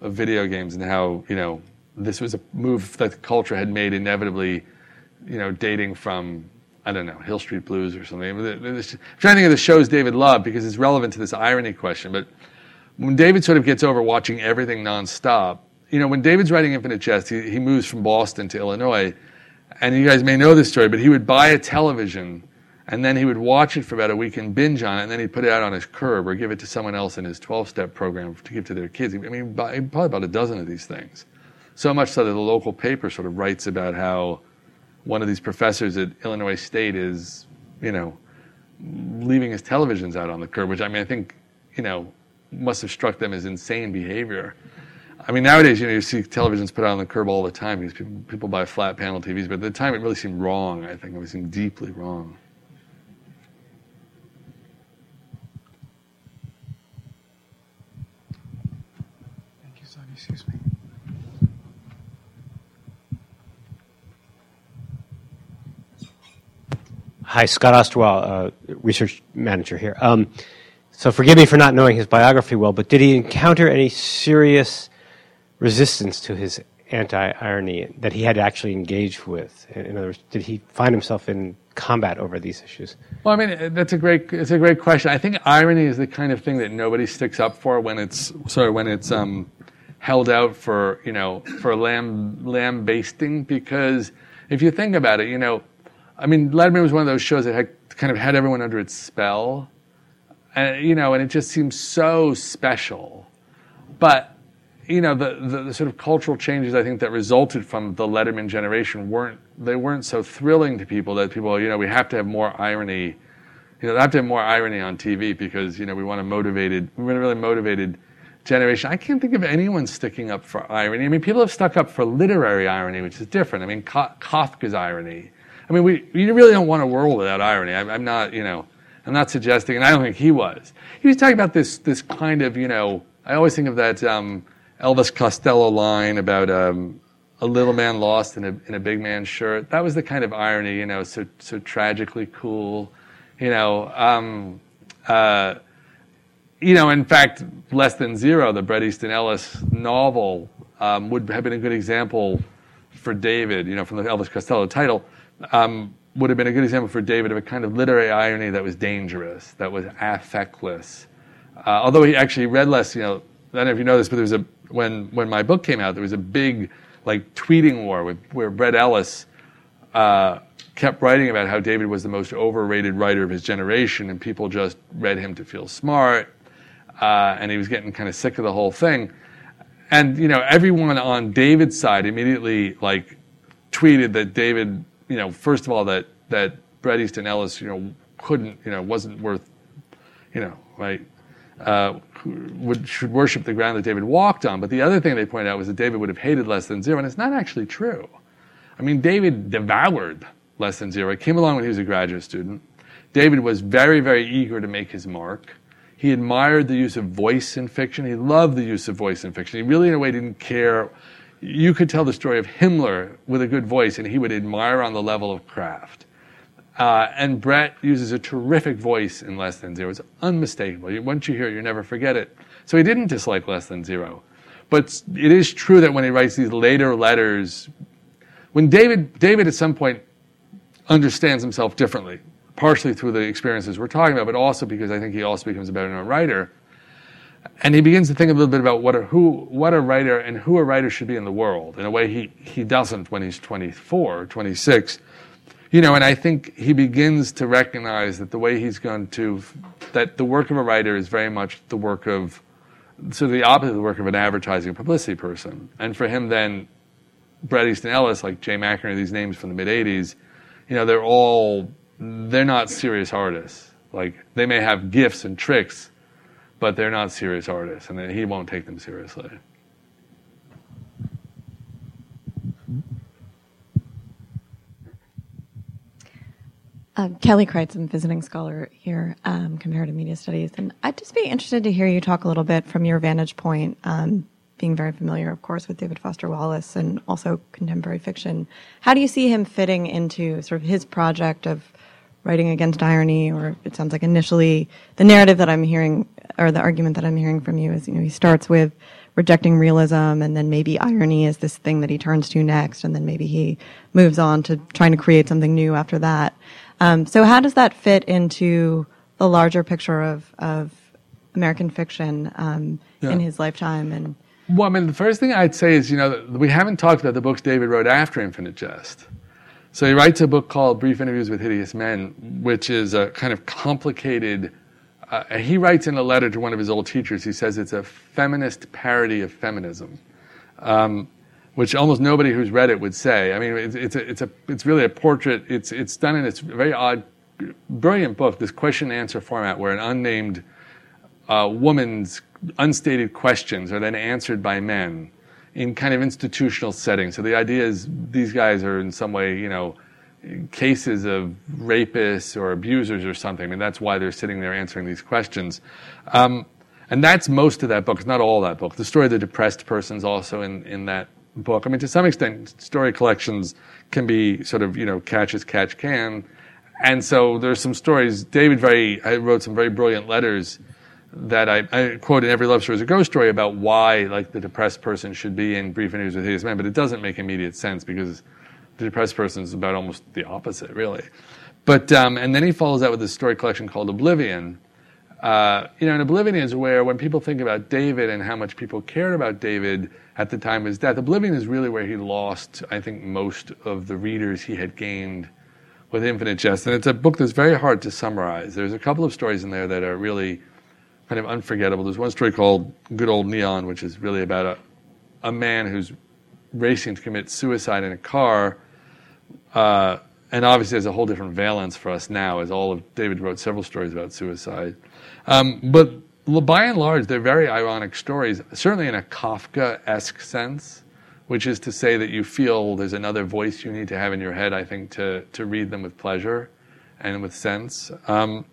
of video games and how you know this was a move that the culture had made inevitably, you know, dating from I don't know Hill Street Blues or something. I'm trying to think of the shows David loved because it's relevant to this irony question. But when David sort of gets over watching everything nonstop, you know, when David's writing Infinite Jest, he, he moves from Boston to Illinois, and you guys may know this story, but he would buy a television and then he would watch it for about a week and binge on it, and then he'd put it out on his curb or give it to someone else in his 12 step program to give to their kids. I mean, probably about a dozen of these things. So much so that the local paper sort of writes about how one of these professors at Illinois State is, you know, leaving his televisions out on the curb, which I mean, I think, you know, must have struck them as insane behavior. I mean, nowadays, you know, you see televisions put out on the curb all the time because people, people buy flat panel TVs, but at the time it really seemed wrong, I think. It was seemed deeply wrong. Excuse me. Hi, Scott Osterweil, uh, research manager here. Um, so forgive me for not knowing his biography well, but did he encounter any serious resistance to his anti-irony that he had to actually engage with? In other words, did he find himself in combat over these issues? Well, I mean, that's a great, it's a great question. I think irony is the kind of thing that nobody sticks up for when it's, sorry, when it's, um, held out for you know for lamb lamb basting because if you think about it, you know, I mean, Letterman was one of those shows that had kind of had everyone under its spell, and you know, and it just seems so special. But you know, the, the, the sort of cultural changes I think that resulted from the Letterman generation weren't they weren't so thrilling to people that people you know we have to have more irony. You know, have to have more irony on TV because you know we want a motivated, we want a really motivated generation. I can't think of anyone sticking up for irony. I mean, people have stuck up for literary irony, which is different. I mean, Kafka's irony. I mean, we, we really don't want a world without irony. I'm, I'm not, you know, I'm not suggesting, and I don't think he was. He was talking about this, this kind of, you know, I always think of that um, Elvis Costello line about um, a little man lost in a, in a big man's shirt. That was the kind of irony, you know, so, so tragically cool. You know, um, uh, you know, in fact, Less Than Zero, the Bret Easton Ellis novel, um, would have been a good example for David, you know, from the Elvis Costello title, um, would have been a good example for David of a kind of literary irony that was dangerous, that was affectless. Uh, although he actually read less, you know, I don't know if you know this, but there was a, when, when my book came out, there was a big, like, tweeting war with, where Bret Ellis, uh, kept writing about how David was the most overrated writer of his generation, and people just read him to feel smart uh, and he was getting kind of sick of the whole thing. And you know, everyone on David's side immediately like tweeted that David, you know, first of all that that Bret Easton Ellis, you know, couldn't, you know, wasn't worth, you know, right. Uh, would should worship the ground that David walked on. But the other thing they pointed out was that David would have hated less than zero, and it's not actually true. I mean, David devoured less than zero. It came along when he was a graduate student. David was very, very eager to make his mark. He admired the use of voice in fiction. He loved the use of voice in fiction. He really, in a way, didn't care. You could tell the story of Himmler with a good voice, and he would admire on the level of craft. Uh, and Bret uses a terrific voice in Less Than Zero. It's unmistakable. Once you hear it, you never forget it. So he didn't dislike Less Than Zero. But it is true that when he writes these later letters, when David, David at some point understands himself differently partially through the experiences we're talking about, but also because I think he also becomes a better known writer. And he begins to think a little bit about what a, who, what a writer and who a writer should be in the world in a way he, he doesn't when he's 24, 26. You know, and I think he begins to recognize that the way he's going to, that the work of a writer is very much the work of, so the opposite of the work of an advertising publicity person. And for him then, Bret Easton Ellis, like Jay McInerney, these names from the mid 80s, you know, they're all they're not serious artists. Like they may have gifts and tricks, but they're not serious artists, and he won't take them seriously. Um, Kelly Kreitz, I'm visiting scholar here, um, comparative media studies, and I'd just be interested to hear you talk a little bit from your vantage point, um, being very familiar, of course, with David Foster Wallace and also contemporary fiction. How do you see him fitting into sort of his project of writing against irony, or it sounds like initially the narrative that I'm hearing, or the argument that I'm hearing from you is, you know, he starts with rejecting realism, and then maybe irony is this thing that he turns to next, and then maybe he moves on to trying to create something new after that. Um, so, how does that fit into the larger picture of of American fiction um, Yeah. in his lifetime? And Well, I mean, the first thing I'd say is, you know, we haven't talked about the books David wrote after Infinite Jest. So he writes a book called Brief Interviews with Hideous Men, which is a kind of complicated. Uh, he writes in a letter to one of his old teachers. He says it's a feminist parody of feminism, um, which almost nobody who's read it would say. I mean, it's, it's a, it's a, it's really a portrait. It's, it's done in this very odd, brilliant book. This question and answer format, where an unnamed uh, woman's unstated questions are then answered by men in kind of institutional settings. So the idea is these guys are in some way, you know, cases of rapists or abusers or something. I mean, that's why they're sitting there answering these questions. Um, and that's most of that book. It's not all that book. The story of the depressed person is also in, in that book. I mean, to some extent, story collections can be sort of, you know, catch as catch can. And so there's some stories. David very, I wrote some very brilliant letters that I, I quote in every love story is a ghost story about why like the depressed person should be in brief interviews with hideous men, but it doesn't make immediate sense because the depressed person is about almost the opposite, really. But um, and then he follows that with a story collection called Oblivion. Uh, you know, and Oblivion is where when people think about David and how much people cared about David at the time of his death, Oblivion is really where he lost, I think, most of the readers he had gained with Infinite Jest. And it's a book that's very hard to summarize. There's a couple of stories in there that are really kind of unforgettable. There's one story called Good Old Neon, which is really about a, a man who's racing to commit suicide in a car. Uh, and obviously, there's a whole different valence for us now, as all of David wrote several stories about suicide. Um, but by and large, they're very ironic stories, certainly in a Kafka esque sense, which is to say that you feel there's another voice you need to have in your head, I think, to, to read them with pleasure and with sense. Um,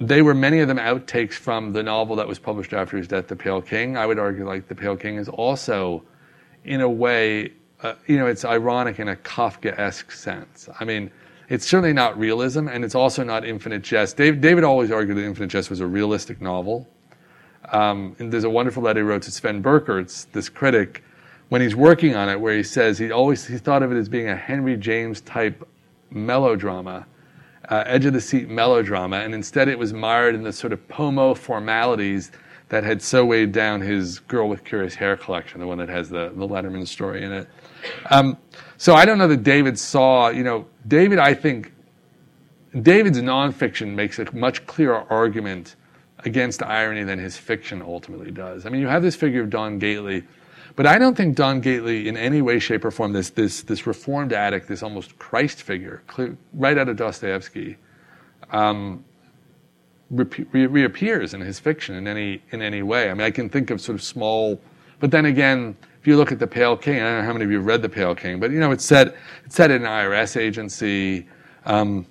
they were many of them outtakes from the novel that was published after his death, The Pale King. I would argue, like, The Pale King is also, in a way, uh, you know, it's ironic in a Kafka esque sense. I mean, it's certainly not realism, and it's also not Infinite Jest. Dave, David always argued that Infinite Jest was a realistic novel. Um, and there's a wonderful letter he wrote to Sven Birkerts, this critic, when he's working on it, where he says he always he thought of it as being a Henry James type melodrama uh, edge of the seat melodrama, and instead it was mired in the sort of pomo formalities that had so weighed down his Girl with Curious Hair collection, the one that has the, the Letterman story in it. Um, so I don't know that David saw, you know, David, I think, David's nonfiction makes a much clearer argument against irony than his fiction ultimately does. I mean, you have this figure of Don Gately, but I don't think Don Gately, in any way, shape, or form, this this this reformed addict, this almost Christ figure, clear, right out of Dostoevsky, um, re- re- reappears in his fiction in any in any way. I mean, I can think of sort of small, but then again, if you look at the Pale King, I don't know how many of you have read the Pale King, but you know, it's set it's set in an IRS agency. Um,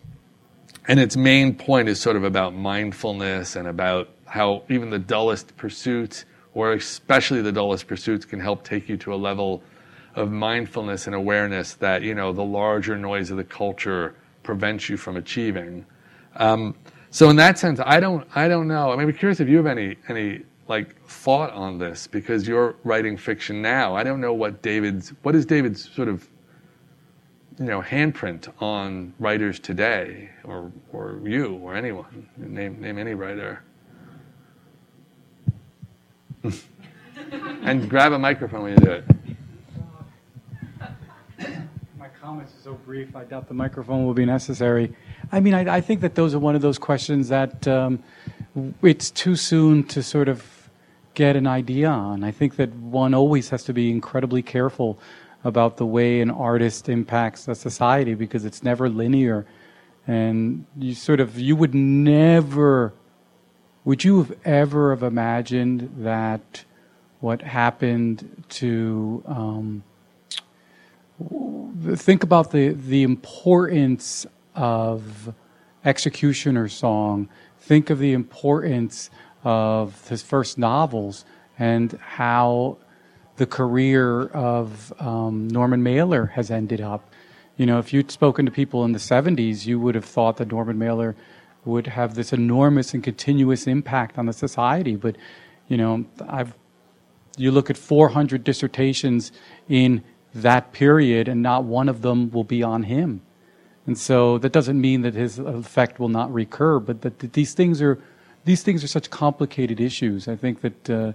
and its main point is sort of about mindfulness and about how even the dullest pursuit, or especially the dullest pursuits, can help take you to a level of mindfulness and awareness that you know the larger noise of the culture prevents you from achieving. Um, so in that sense, I don't, I don't know. I mean, I'm curious if you have any, any like thought on this because you're writing fiction now. I don't know what David's, what is David's sort of you know, handprint on writers today, or or you, or anyone. Name name any writer. And grab a microphone when you do it. My comments are so brief, I doubt the microphone will be necessary. I mean, I, I think that those are one of those questions that um, it's too soon to sort of get an idea on. I think that one always has to be incredibly careful about the way an artist impacts a society because it's never linear. And you sort of, you would never, would you have ever have imagined that what happened to, um, think about the, the importance of Executioner Song. Think of the importance of his first novels and how the career of um, Norman Mailer has ended up. You know, if you'd spoken to people in the 70s, you would have thought that Norman Mailer would have this enormous and continuous impact on the society. But, you know, I've you look at 400 dissertations in that period, and not one of them will be on him. And so that doesn't mean that his effect will not recur, but that, that these things are these things are such complicated issues. I think that uh,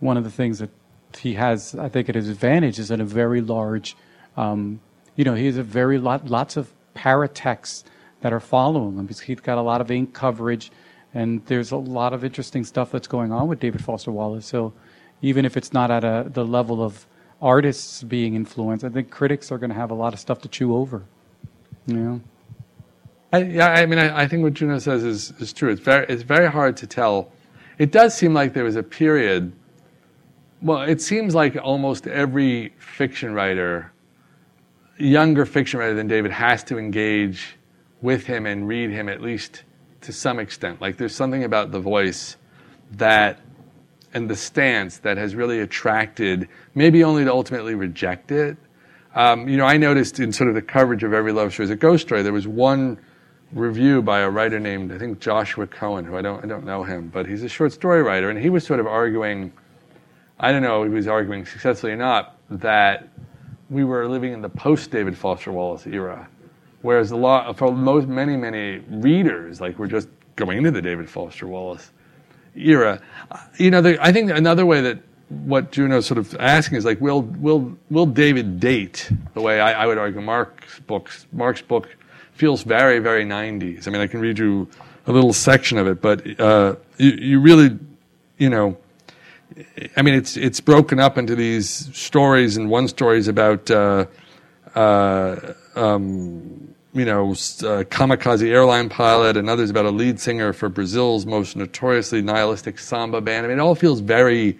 one of the things that he has, I think, at his advantage is in a very large, um, you know, he has a very lot, lots of paratexts that are following him. Because he's got a lot of ink coverage, and there's a lot of interesting stuff that's going on with David Foster Wallace. So even if it's not at a, the level of artists being influenced, I think critics are going to have a lot of stuff to chew over. Know? I, yeah, I mean, I, I, think what Junot says is, is true. It's very, it's very hard to tell. It does seem like there was a period. Well, it seems like almost every fiction writer, younger fiction writer than David, has to engage with him and read him at least to some extent. Like there's something about the voice that and the stance that has really attracted, maybe only to ultimately reject it. Um, you know, I noticed in sort of the coverage of every love story as a ghost story, there was one review by a writer named I think Joshua Cohen, who I don't I don't know him, but he's a short story writer, and he was sort of arguing, I don't know, he was arguing successfully or not, that we were living in the post David Foster Wallace era, whereas a lot for most many many readers like we're just going into the David Foster Wallace era. You know, the, I think another way that what Junot's sort of asking is like, will will will David date the way I, I would argue Mark's books Mark's book feels very, very 90s. I mean, I can read you a little section of it, but uh, you, you really, you know, I mean, it's it's broken up into these stories, and one story is about, uh, uh, um, you know, uh, kamikaze airline pilot, and others about a lead singer for Brazil's most notoriously nihilistic samba band. I mean, it all feels very,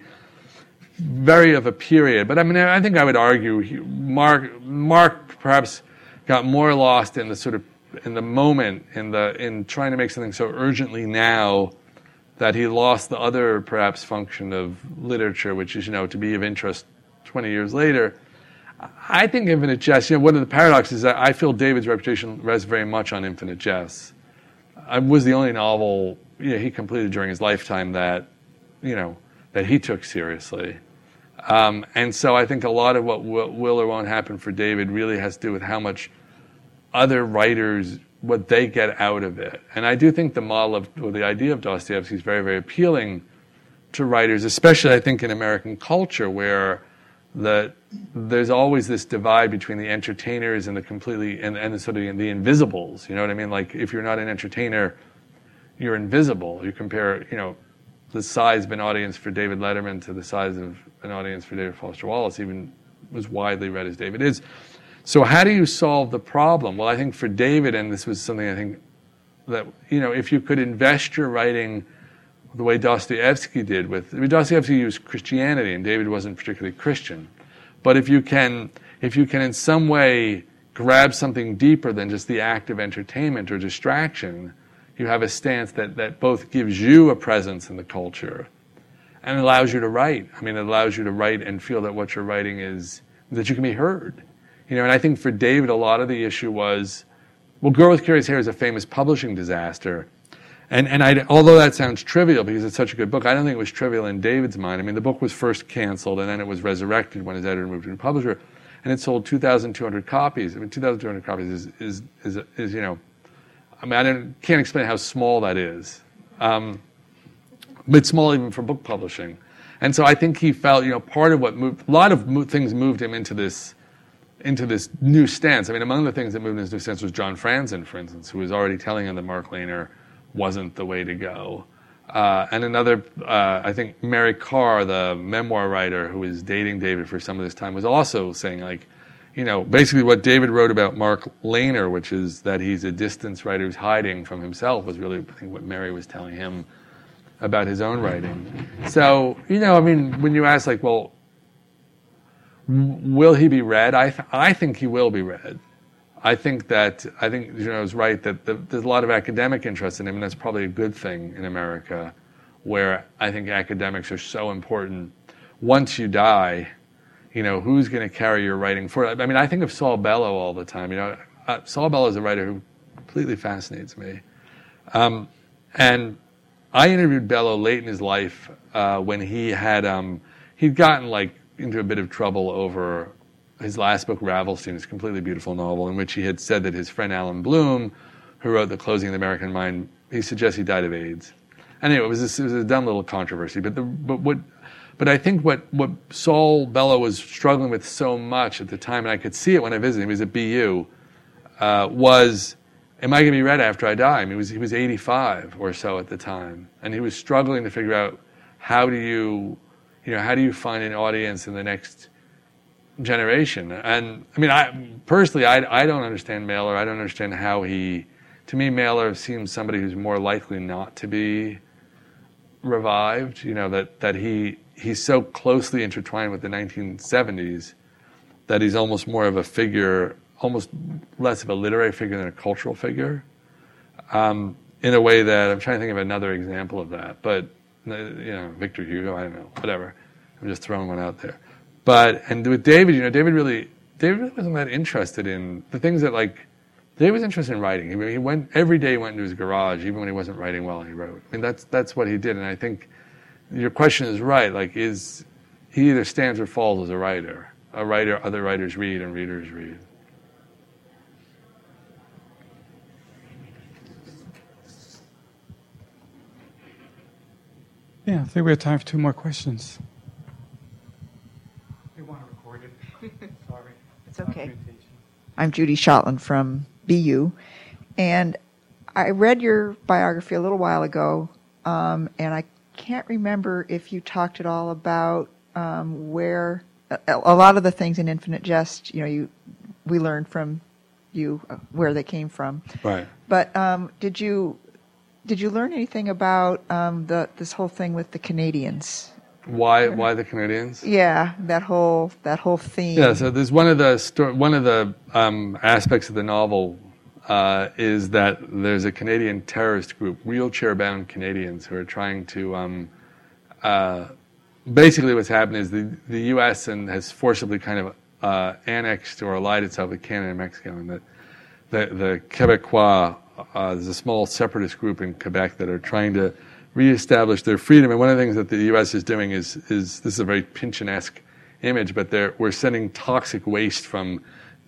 very of a period. But I mean, I think I would argue Mark, Mark perhaps got more lost in the sort of in the moment in the in trying to make something so urgently now that he lost the other perhaps function of literature, which is you know to be of interest 20 years later. I think Infinite Jest. You know, one of the paradoxes is that I feel David's reputation rests very much on Infinite Jest. I was the only novel you know, he completed during his lifetime that you know that he took seriously. Um, and so I think a lot of what will, will or won't happen for David really has to do with how much other writers what they get out of it. And I do think the model of or the idea of Dostoevsky is very, very appealing to writers, especially I think in American culture where the there's always this divide between the entertainers and the completely and, and sort of the invisibles. You know what I mean? Like if you're not an entertainer, you're invisible. You compare, you know, the size of an audience for David Letterman to the size of an audience for David Foster Wallace, even was widely read as David is. So how do you solve the problem? Well, I think for David, and this was something I think that you know, if you could invest your writing the way Dostoevsky did with I mean, Dostoevsky used Christianity, and David wasn't particularly Christian. But if you can, if you can in some way grab something deeper than just the act of entertainment or distraction, you have a stance that, that both gives you a presence in the culture and allows you to write. I mean, it allows you to write and feel that what you're writing is that you can be heard. You know, and I think for David, a lot of the issue was, well, Girl with Curious Hair is a famous publishing disaster. And, and I, although that sounds trivial because it's such a good book, I don't think it was trivial in David's mind. I mean, the book was first canceled and then it was resurrected when his editor moved to a publisher, and it sold 2,200 copies. I mean, 2,200 copies is, is, is, is, you know, I mean, I can't explain how small that is. Um, but small even for book publishing. And so I think he felt, you know, part of what moved, a lot of mo- things moved him into this into this new stance. I mean, among the things that moved in this new stance was John Franzen, for instance, who was already telling him that Mark Leyner wasn't the way to go. Uh, and another, uh, I think Mary Karr, the memoir writer who was dating David for some of this time, was also saying, like, you know, basically what David wrote about Mark Leyner, which is that he's a distance writer who's hiding from himself, was really, I think, what Mary was telling him about his own writing. So, you know, I mean, when you ask, like, well, Will he be read? I, th- I think he will be read. I think that I think Junot is right that the, there's a lot of academic interest in him, and that's probably a good thing in America, where I think academics are so important. Once you die, you know who's going to carry your writing forward. I mean, I think of Saul Bellow all the time. You know, uh, Saul Bellow is a writer who completely fascinates me, um, and I interviewed Bellow late in his life uh, when he had. Um, he'd gotten like into a bit of trouble over his last book, Ravelstein, his completely beautiful novel, in which he had said that his friend Allan Bloom, who wrote The Closing of the American Mind, he suggests he died of AIDS. Anyway, it was, this, it was a dumb little controversy. But, the, but, what, but I think what, what Saul Bellow was struggling with so much at the time, and I could see it when I visited him, he was at BU, uh, was am I going to be read after I die? I mean, he was, he was 85 or so at the time, and he was struggling to figure out how do you, you know, how do you find an audience in the next generation? And I mean, I personally, I, I don't understand Mailer. I don't understand how he, to me, Mailer seems somebody who's more likely not to be revived. You know, that that he he's so closely intertwined with the 1970s that he's almost more of a figure almost less of a literary figure than a cultural figure. Um, in a way that I'm trying to think of another example of that, but you know, Victor Hugo, I don't know, whatever. I'm just throwing one out there. But and with David, you know, David really, David really wasn't that interested in the things that like. David was interested in writing. He, he went every day. He went into his garage, even when he wasn't writing well. He wrote. I mean, that's that's what he did. And I think your question is right. Like, is he either stands or falls as a writer? A writer, other writers read, and readers read. Yeah, I think we have time for two more questions. We want to record it. Sorry. It's okay. I'm Judy Shotland from BU, and I read your biography a little while ago, um, and I can't remember if you talked at all about um, where a, a lot of the things in Infinite Jest. You know, you we learned from you uh, where they came from. Right. But um, did you did you learn anything about um, the this whole thing with the Canadians? Why? Why the Canadians? Yeah, that whole that whole theme. Yeah. So there's one of the sto- one of the um, aspects of the novel uh, is that there's a Canadian terrorist group, wheelchair-bound Canadians, who are trying to. Um, uh, basically, what's happened is the the U.S. and has forcibly kind of uh, annexed or allied itself with Canada and Mexico, and that the the Quebecois uh, there's a small separatist group in Quebec that are trying to reestablish their freedom. And one of the things that the U.S. is doing is, is this is a very Pynchon-esque image, but we're sending toxic waste from,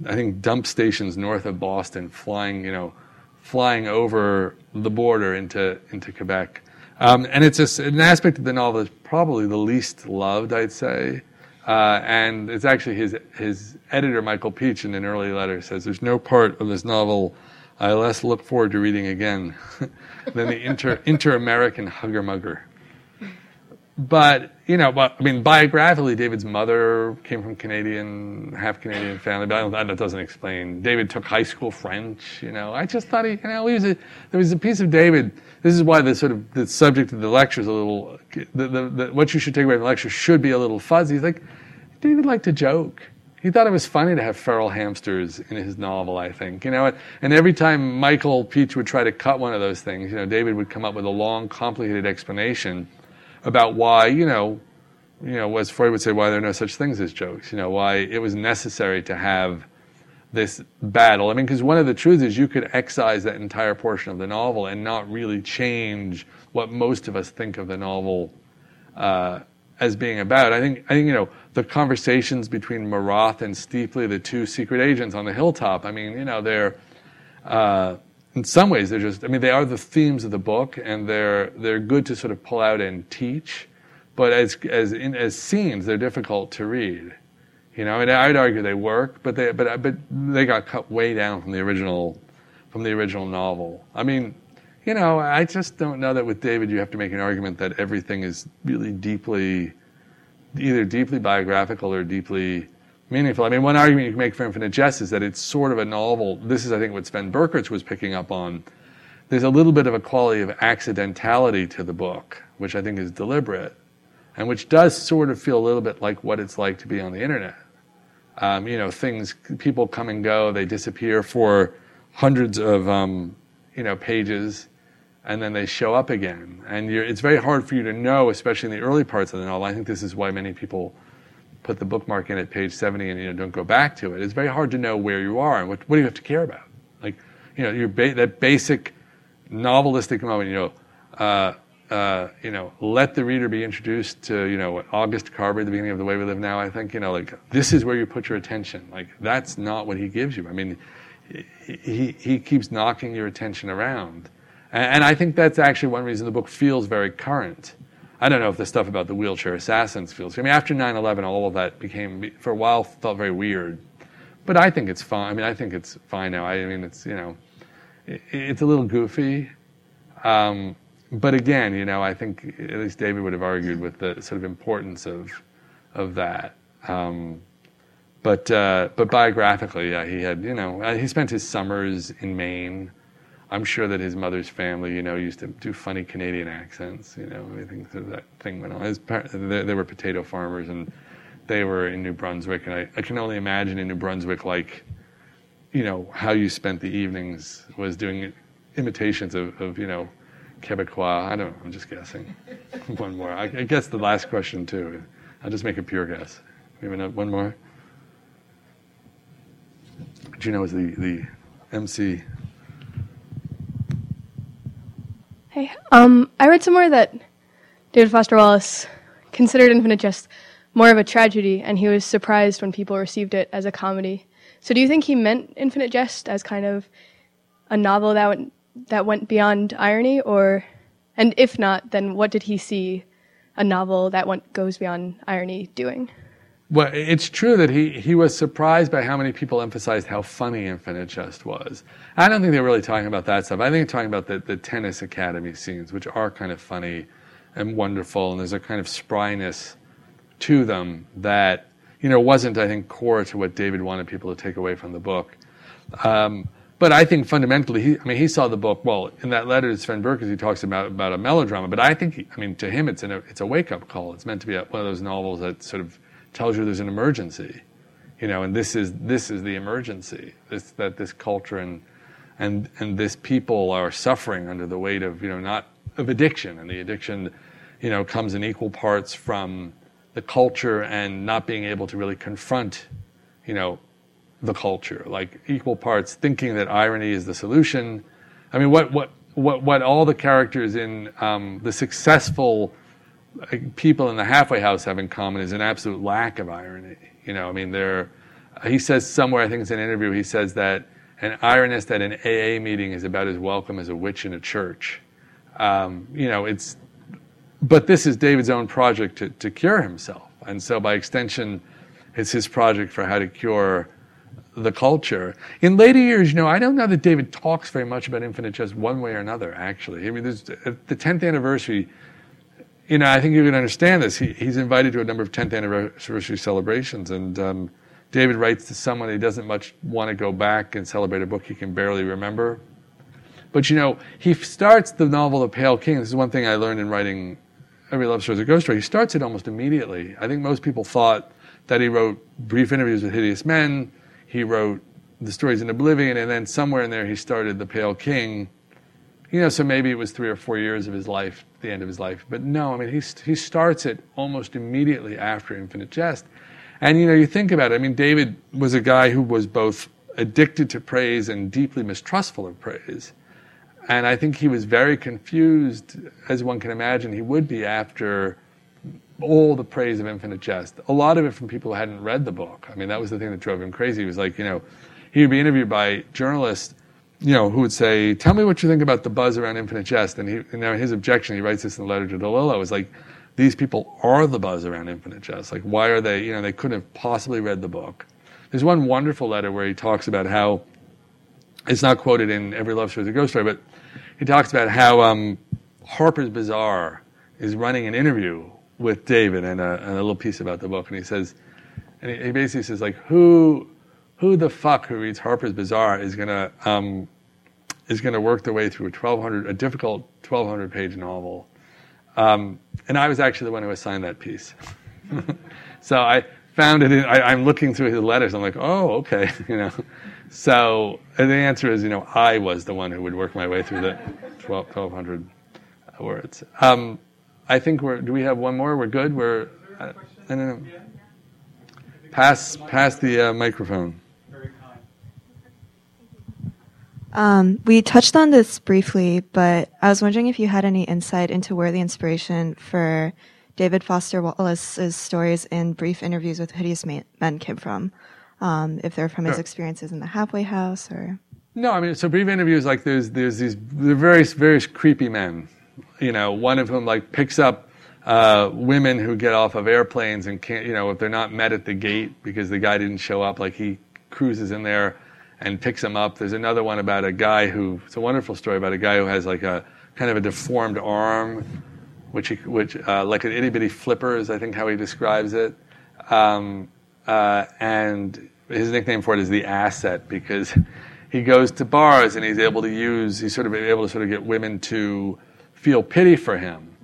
I think, dump stations north of Boston, flying, you know, flying over the border into into Quebec. Um, and it's a, an aspect of the novel that's probably the least loved, I'd say. Uh, and it's actually his his editor, Michael Pietsch, in an early letter says there's no part of this novel I less look forward to reading again than the inter, inter-American hugger-mugger. But, you know, but, I mean, biographically, David's mother came from Canadian, half Canadian family, but that doesn't explain. David took high school French, you know. I just thought he, you know, he was a, there was a piece of David. This is why the sort of, the subject of the lecture is a little, the, the, the, what you should take away from the lecture should be a little fuzzy. He's like, David liked to joke he thought it was funny to have feral hamsters in his novel, I think. You know, and every time Michael Pietsch would try to cut one of those things, you know, David would come up with a long, complicated explanation about why, you know, you know, as Freud would say, why there are no such things as jokes. You know, why it was necessary to have this battle. I mean, because one of the truths is you could excise that entire portion of the novel and not really change what most of us think of the novel uh, as being about. I think, I think, you know, the conversations between Marathe and Steeply, the two secret agents on the hilltop, I mean, you know, they're, uh, in some ways, they're just, I mean, they are the themes of the book and they're, they're good to sort of pull out and teach. But as, as, in, as scenes, they're difficult to read. You know, mean, I'd argue they work, but they, but, but they got cut way down from the original, from the original novel. I mean, you know, I just don't know that with David you have to make an argument that everything is really deeply either deeply biographical or deeply meaningful. I mean, one argument you can make for Infinite Jest is that it's sort of a novel. This is, I think, what Sven Berkowitz was picking up on. There's a little bit of a quality of accidentality to the book, which I think is deliberate, and which does sort of feel a little bit like what it's like to be on the internet. Um, you know, things, people come and go, they disappear for hundreds of, um, you know, pages and then they show up again. And it's very hard for you to know, especially in the early parts of the novel. I think this is why many people put the bookmark in at page 70 and you know, don't go back to it. It's very hard to know where you are and what, what do you have to care about. Like, you know, your ba- that basic novelistic moment, you know, uh, uh, you know, let the reader be introduced to, you know, August Carver the beginning of The Way We Live Now. I think, you know, like this is where you put your attention. Like that's not what he gives you. I mean, he, he keeps knocking your attention around. And, I think that's actually one reason the book feels very current. I don't know if the stuff about the wheelchair assassins feels. I mean, after 9/11, all of that became, for a while, felt very weird. But I think it's fine. I mean, I think it's fine now. I mean, it's you know, it, it's a little goofy. Um, but again, you know, I think at least David would have argued with the sort of importance of of that. Um, but uh, but biographically, yeah, he had you know uh, he spent his summers in Maine. I'm sure that his mother's family, you know, used to do funny Canadian accents. You know, think that thing went on. His par- they, they were potato farmers, and they were in New Brunswick, and I, I can only imagine in New Brunswick, like, you know, how you spent the evenings was doing imitations of, of you know, Quebecois. I don't know. I'm just guessing. one more. I, I, guess the last question too. I'll just make a pure guess. Have one more. Gino is the the MC. Hey, um, I read somewhere that David Foster Wallace considered Infinite Jest more of a tragedy, and he was surprised when people received it as a comedy. So, do you think he meant Infinite Jest as kind of a novel that went that went beyond irony, or, and if not, then what did he see a novel that went goes beyond irony doing? Well, it's true that he, he was surprised by how many people emphasized how funny Infinite Jest was. I don't think they're really talking about that stuff. I think they're talking about the, the tennis academy scenes, which are kind of funny and wonderful, and there's a kind of spryness to them that you know wasn't, I think, core to what David wanted people to take away from the book. Um, but I think fundamentally, he, I mean, he saw the book. Well, in that letter to Sven Birkerts, he talks about about a melodrama. But I think, he, I mean, to him, it's an, it's a wake up call. It's meant to be a, one of those novels that sort of tells you there's an emergency, you know, and this is this is the emergency. This that this culture and and and this people are suffering under the weight of you know not of addiction, and the addiction, you know, comes in equal parts from the culture and not being able to really confront, you know, the culture, like equal parts thinking that irony is the solution. I mean, what, what, what, what all the characters in um, the successful people in the halfway house have in common is an absolute lack of irony. You know, I mean, there, he says somewhere, I think it's an interview, he says that an ironist at an AA meeting is about as welcome as a witch in a church. Um, you know, it's, but this is David's own project to, to cure himself. And so by extension, it's his project for how to cure the culture. In later years, you know, I don't know that David talks very much about Infinite Jest one way or another, actually. I mean, there's, at the 10th anniversary, you know, I think you can understand this. He, he's invited to a number of 10th anniversary celebrations, and um, David writes to someone he doesn't much want to go back and celebrate a book he can barely remember. But, you know, he starts the novel The Pale King. This is one thing I learned in writing Every Love Story is a Ghost Story. He starts it almost immediately. I think most people thought that he wrote brief interviews with hideous men, he wrote the stories in Oblivion, and then somewhere in there he started The Pale King. You know, so maybe it was three or four years of his life, the end of his life. But no, I mean, he, he starts it almost immediately after Infinite Jest. And, you know, you think about it, I mean, David was a guy who was both addicted to praise and deeply mistrustful of praise. And I think he was very confused, as one can imagine he would be after all the praise of Infinite Jest. A lot of it from people who hadn't read the book. I mean, that was the thing that drove him crazy. He was like, you know, he would be interviewed by journalists, you know, who would say, "Tell me what you think about the buzz around Infinite Jest." And he, you know, his objection, he writes this in the letter to DeLillo, is like, these people are the buzz around Infinite Jest. Like, why are they? You know, they couldn't have possibly read the book. There's one wonderful letter where he talks about how it's not quoted in every love story is a ghost story, but he talks about how um, Harper's Bazaar is running an interview with David and a, and a, little piece about the book, and he says, and he, he, basically says like, who, who the fuck who reads Harper's Bazaar is gonna um, is gonna work their way through a 1200 a difficult 1200 page novel, um, and I was actually the one who assigned that piece, so I found it. In, I, am looking through his letters. I'm like, oh, okay, you know. So the answer is, you know, I was the one who would work my way through the 12, 1200 words. Um, I think we're. Do we have one more? We're good. We're. Uh, no, no, no. Pass, pass the uh, microphone. Um, we touched on this briefly, but I was wondering if you had any insight into where the inspiration for David Foster Wallace's stories in brief interviews with hideous men came from. Um, if they're from his experiences in the halfway house or. No, I mean, so brief interviews like there's there's these they're very very creepy men, you know. One of whom like picks up uh, women who get off of airplanes and can't, you know, if they're not met at the gate because the guy didn't show up, like he cruises in there and picks them up. There's another one about a guy who it's a wonderful story about a guy who has like a kind of a deformed arm, which he, which uh, like an itty bitty flipper is I think how he describes it. Um, uh, and his nickname for it is the asset because he goes to bars and he's able to use he's sort of able to sort of get women to feel pity for him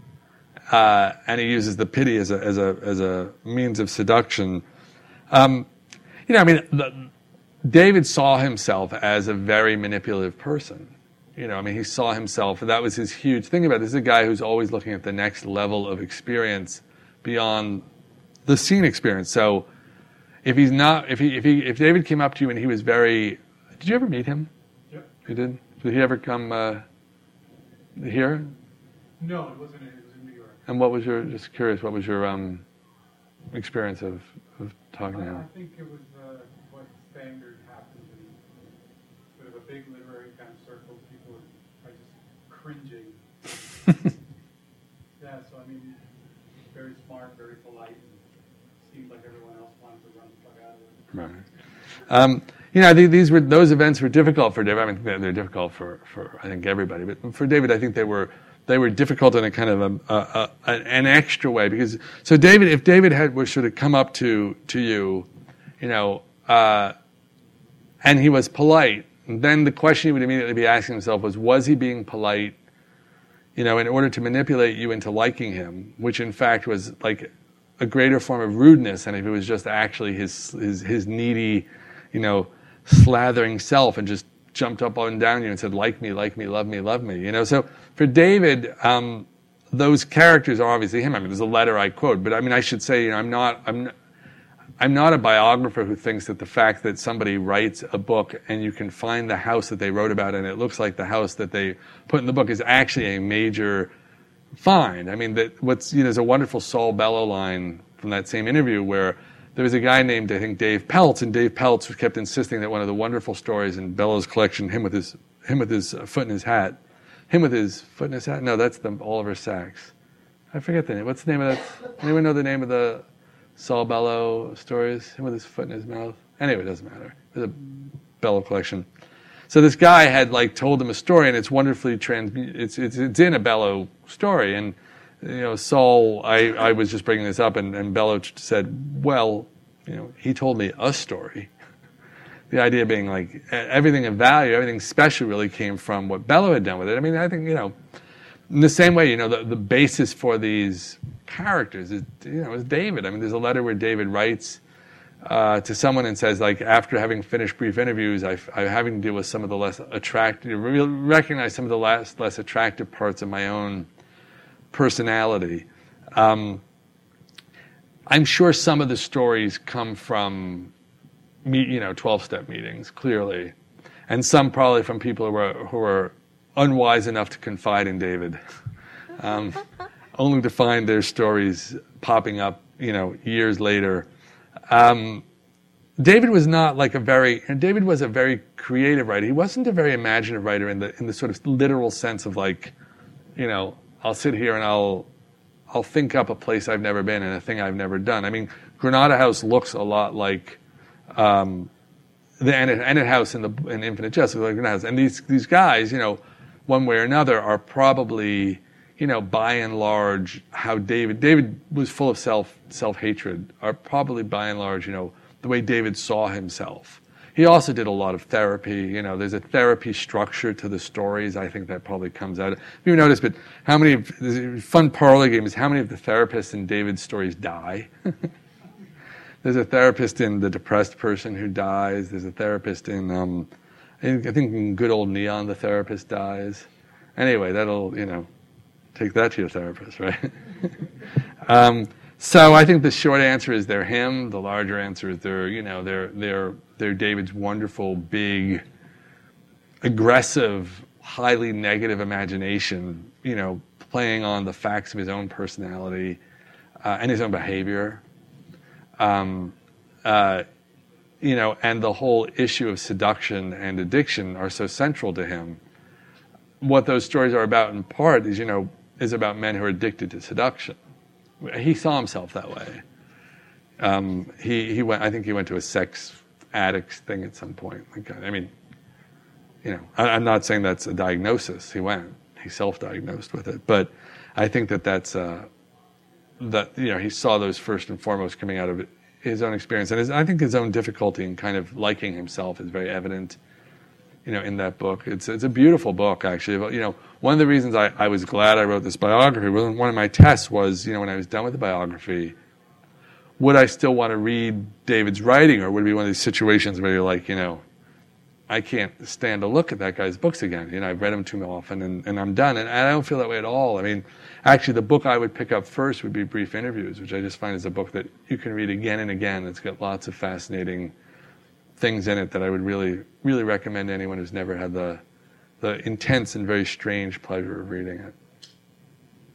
uh, and he uses the pity as a as a as a means of seduction um, you know i mean the, david saw himself as a very manipulative person you know i mean he saw himself that was his huge thing about it. this is a guy who's always looking at the next level of experience beyond the scene experience so if he's not if he if he if David came up to you and he was very did you ever meet him? Yep. You did? Did he ever come uh, here? No, it wasn't. It was in New York. And what was your just curious, what was your um experience of, of talking to him? I think it was uh, what standard happens in sort of a big literary kind of circle. People are just cringing. yeah, so I mean, very smart, very polite, and seemed like everyone else wanted to run the fuck out of it. Right. Um, you know, I think these were those events were difficult for David. I mean, they're, difficult for, for I think everybody, but for David, I think they were they were difficult in a kind of a, a, a, an extra way because so David, if David had was sort of come up to to you, you know, uh, and he was polite, then the question he would immediately be asking himself was, was he being polite? You know, in order to manipulate you into liking him, which in fact was like a greater form of rudeness than if it was just actually his his, his needy, you know, slathering self and just jumped up and down you and said, like me, like me, love me, love me. You know, so for David, um, those characters are obviously him. I mean, there's a letter I quote, but I mean, I should say, you know, I'm not, I'm, I'm not a biographer who thinks that the fact that somebody writes a book and you can find the house that they wrote about and it looks like the house that they put in the book is actually a major find. I mean, that what's you know, there's a wonderful Saul Bellow line from that same interview where there was a guy named I think Dave Peltz, and Dave Peltz kept insisting that one of the wonderful stories in Bellow's collection, him with his him with his foot in his hat, him with his foot in his hat. No, that's the Oliver Sacks. I forget the name. What's the name of that? Anyone know the name of the Saul Bellow stories? Him with his foot in his mouth. Anyway, it doesn't matter. There's a Bellow collection. So this guy had like told him a story, and it's wonderfully trans. It's it's, it's in a Bellow story, and you know Saul. I, I was just bringing this up, and, and Bellow said, "Well, you know, he told me a story." The idea being like everything of value, everything special, really came from what Bellow had done with it. I mean, I think you know, in the same way, you know, the, the basis for these characters is you know is David. I mean, there's a letter where David writes uh, to someone and says, like, after having finished brief interviews, I, I'm having to deal with some of the less attractive, re- recognize some of the less, less attractive parts of my own personality. Um, I'm sure some of the stories come from, you know, 12-step meetings, clearly, and some probably from people who are, who are unwise enough to confide in David, um, only to find their stories popping up, you know, years later. Um, David was not like a very. David was a very creative writer. He wasn't a very imaginative writer in the in the sort of literal sense of like, you know, I'll sit here and I'll I'll think up a place I've never been and a thing I've never done. I mean, Granada House looks a lot like um, the Ennet, Ennet House in the in Infinite Jest, like Granada House. And these these guys, you know, one way or another, are probably you know by and large how David David was full of self self hatred. Are probably by and large, you know, the way David saw himself. He also did a lot of therapy. You know, there's a therapy structure to the stories. I think that probably comes out. If you notice, but how many of, fun parlor games? how many of the therapists in David's stories die? there's a therapist in The Depressed Person who dies. There's a therapist in, um, I think in Good Old Neon, the therapist dies. Anyway, that'll, you know, take that to your therapist, right? um, so I think the short answer is they're him. The larger answer is they're, you know, they're, they're, they're David's wonderful, big, aggressive, highly negative imagination, you know, playing on the facts of his own personality uh, and his own behavior. Um, uh, you know, and the whole issue of seduction and addiction are so central to him. What those stories are about, in part, is you know, is about men who are addicted to seduction. He saw himself that way. Um, he he went. I think he went to a sex addict thing at some point. Like, I mean, you know, I, I'm not saying that's a diagnosis. He went. He self-diagnosed with it, but I think that that's uh, that you know he saw those first and foremost coming out of his own experience, and his, I think his own difficulty in kind of liking himself is very evident. You know, in that book, it's it's a beautiful book actually. You know, one of the reasons I, I was glad I wrote this biography, one of my tests was, you know, when I was done with the biography, would I still want to read David's writing, or would it be one of these situations where you're like, you know, I can't stand to look at that guy's books again. You know, I've read them too often and, and I'm done. And, and I don't feel that way at all. I mean, actually, the book I would pick up first would be Brief Interviews, which I just find is a book that you can read again and again. It's got lots of fascinating things in it that I would really, really recommend to anyone who's never had the, the intense and very strange pleasure of reading it.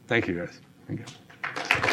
Thank you, guys. Thank you.